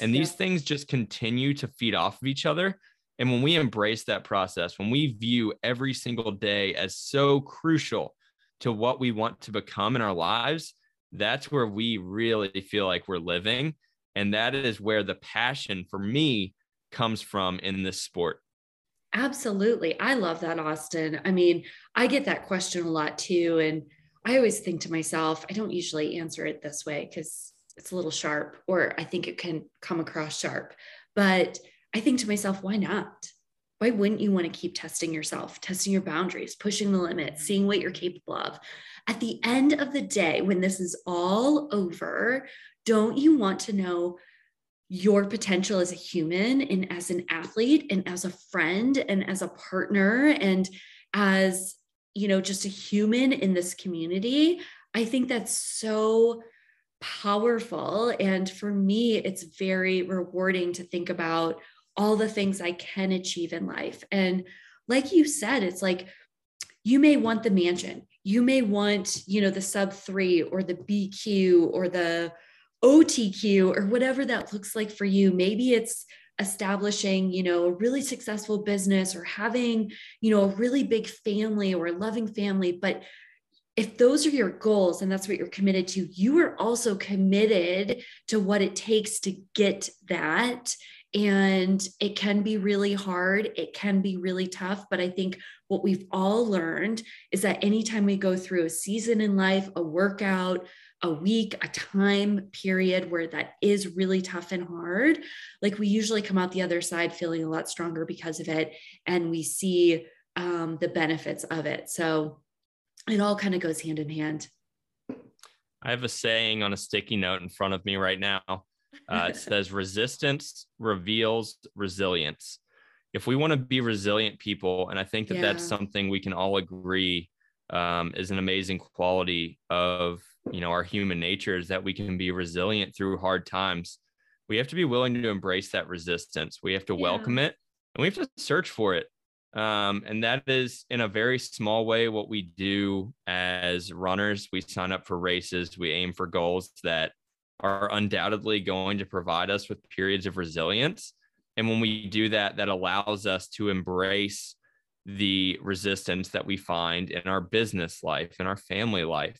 And these yeah. things just continue to feed off of each other. And when we embrace that process, when we view every single day as so crucial to what we want to become in our lives, that's where we really feel like we're living. And that is where the passion for me comes from in this sport. Absolutely. I love that, Austin. I mean, I get that question a lot too. And I always think to myself, I don't usually answer it this way because it's a little sharp, or I think it can come across sharp. But I think to myself, why not? why wouldn't you want to keep testing yourself, testing your boundaries, pushing the limits, seeing what you're capable of? At the end of the day, when this is all over, don't you want to know your potential as a human and as an athlete and as a friend and as a partner and as, you know, just a human in this community? I think that's so powerful. And for me, it's very rewarding to think about all the things I can achieve in life. And like you said, it's like you may want the mansion, you may want, you know, the sub three or the BQ or the OTQ or whatever that looks like for you. Maybe it's establishing, you know, a really successful business or having, you know, a really big family or a loving family. But if those are your goals and that's what you're committed to, you are also committed to what it takes to get that and it can be really hard. It can be really tough. But I think what we've all learned is that anytime we go through a season in life, a workout, a week, a time period where that is really tough and hard, like we usually come out the other side feeling a lot stronger because of it. And we see um, the benefits of it. So it all kind of goes hand in hand. I have a saying on a sticky note in front of me right now uh, it says resistance reveals resilience. If we want to be resilient people, and I think that yeah. that's something we can all agree um, is an amazing quality of you know our human nature is that we can be resilient through hard times. We have to be willing to embrace that resistance. We have to yeah. welcome it, and we have to search for it. Um, and that is in a very small way what we do as runners. We sign up for races, we aim for goals that are undoubtedly going to provide us with periods of resilience. And when we do that, that allows us to embrace the resistance that we find in our business life, in our family life.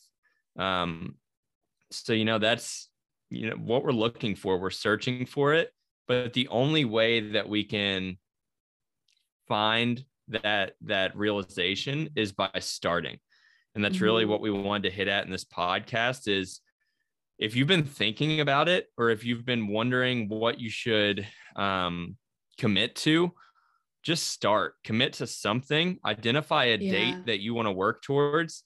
Um, so, you know, that's, you know, what we're looking for. We're searching for it. But the only way that we can find that that realization is by starting and that's mm-hmm. really what we wanted to hit at in this podcast is if you've been thinking about it or if you've been wondering what you should um, commit to, just start, commit to something, identify a yeah. date that you want to work towards.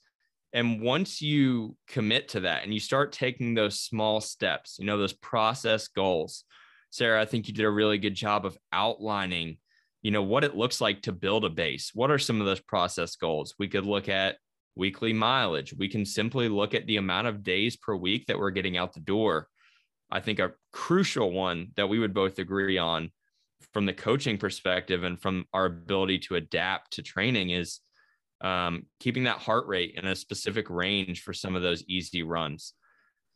And once you commit to that and you start taking those small steps, you know, those process goals, Sarah, I think you did a really good job of outlining, you know, what it looks like to build a base. What are some of those process goals? We could look at weekly mileage. We can simply look at the amount of days per week that we're getting out the door. I think a crucial one that we would both agree on from the coaching perspective and from our ability to adapt to training is um, keeping that heart rate in a specific range for some of those easy runs.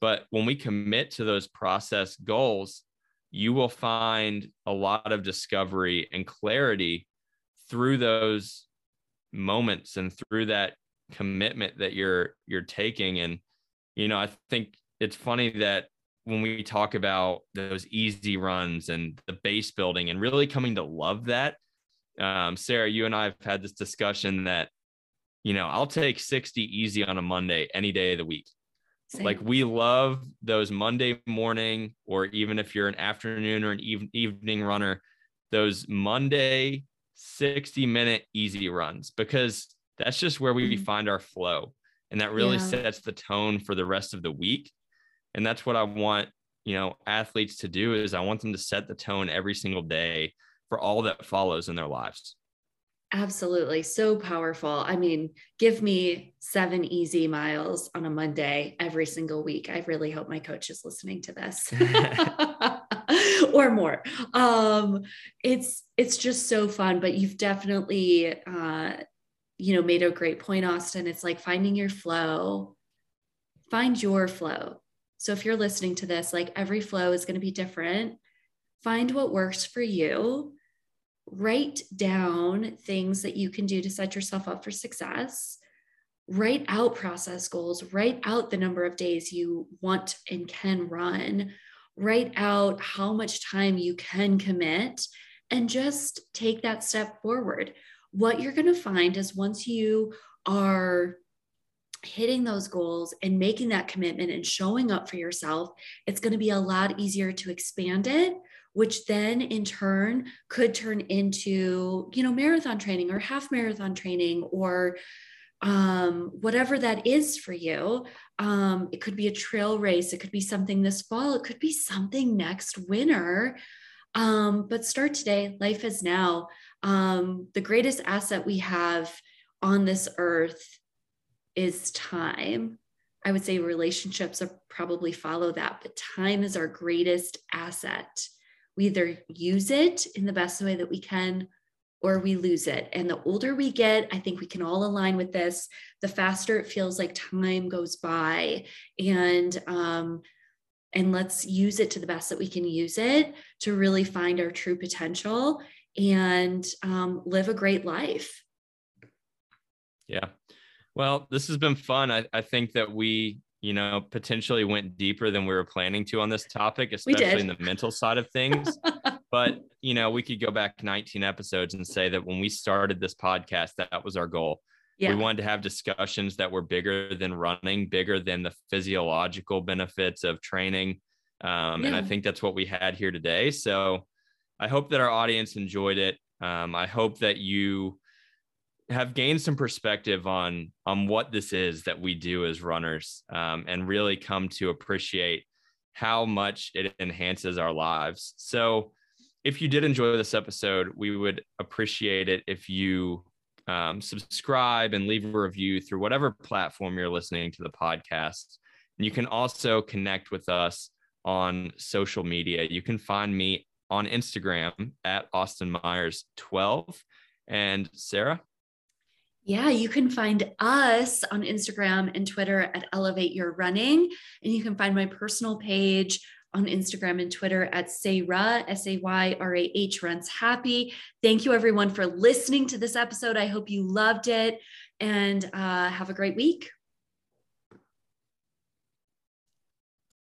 But when we commit to those process goals, you will find a lot of discovery and clarity through those moments and through that commitment that you're you're taking and you know i think it's funny that when we talk about those easy runs and the base building and really coming to love that um, sarah you and i have had this discussion that you know i'll take 60 easy on a monday any day of the week Same. like we love those monday morning or even if you're an afternoon or an eve- evening runner those monday 60 minute easy runs because that's just where we mm-hmm. find our flow And that really Yeah. sets the tone for the rest of the week. And that's what I want, you know, athletes to do is I want them to set the tone every single day for all that follows in their lives. Absolutely. So powerful. I mean, give me seven easy miles on a Monday every single week. I really hope my coach is listening to this or more. Um, it's, it's just so fun, but you've definitely, uh, you know, made a great point, Austin. It's like finding your flow, find your flow. So if you're listening to this, like every flow is going to be different. Find what works for you write down things that you can do to set yourself up for success. Write out process goals. Write out the number of days you want and can run. Write out how much time you can commit and just take that step forward. What you're going to find is once you are hitting those goals and making that commitment and showing up for yourself it's going to be a lot easier to expand it which then in turn could turn into you know marathon training or half marathon training or um, whatever that is for you. Um, it could be a trail race it could be something this fall it could be something next winter. Um, but start today life is now. Um, the greatest asset we have on this earth is time. I would say relationships are probably follow that but time is our greatest asset we either use it in the best way that we can or we lose it. And the older we get, I think we can all align with this, the faster it feels like time goes by. And um, and let's use it to the best that we can use it to really find our true potential and um, live a great life. Yeah. Well, this has been fun. I, I think that we, you know, potentially went deeper than we were planning to on this topic, especially in the mental side of things. but, you know, we could go back 19 episodes and say that when we started this podcast, that, was our goal. Yeah. We wanted to have discussions that were bigger than running, bigger than the physiological benefits of training. Um, yeah. And I think that's what we had here today. So I hope that our audience enjoyed it. Um, I hope that you have gained some perspective on on what this is that we do as runners um, and really come to appreciate how much it enhances our lives. So if you did enjoy this episode we would appreciate it if you um, subscribe and leave a review through whatever platform you're listening to the podcast. And you can also connect with us on social media. You can find me on instagram at austin myers 12 and sarah yeah, you can find us on Instagram and Twitter at Elevate Your Running. And you can find my personal page on Instagram and Twitter at Sayrah, S A Y R A H Runs Happy. Thank you, everyone, for listening to this episode. I hope you loved it and uh, have a great week.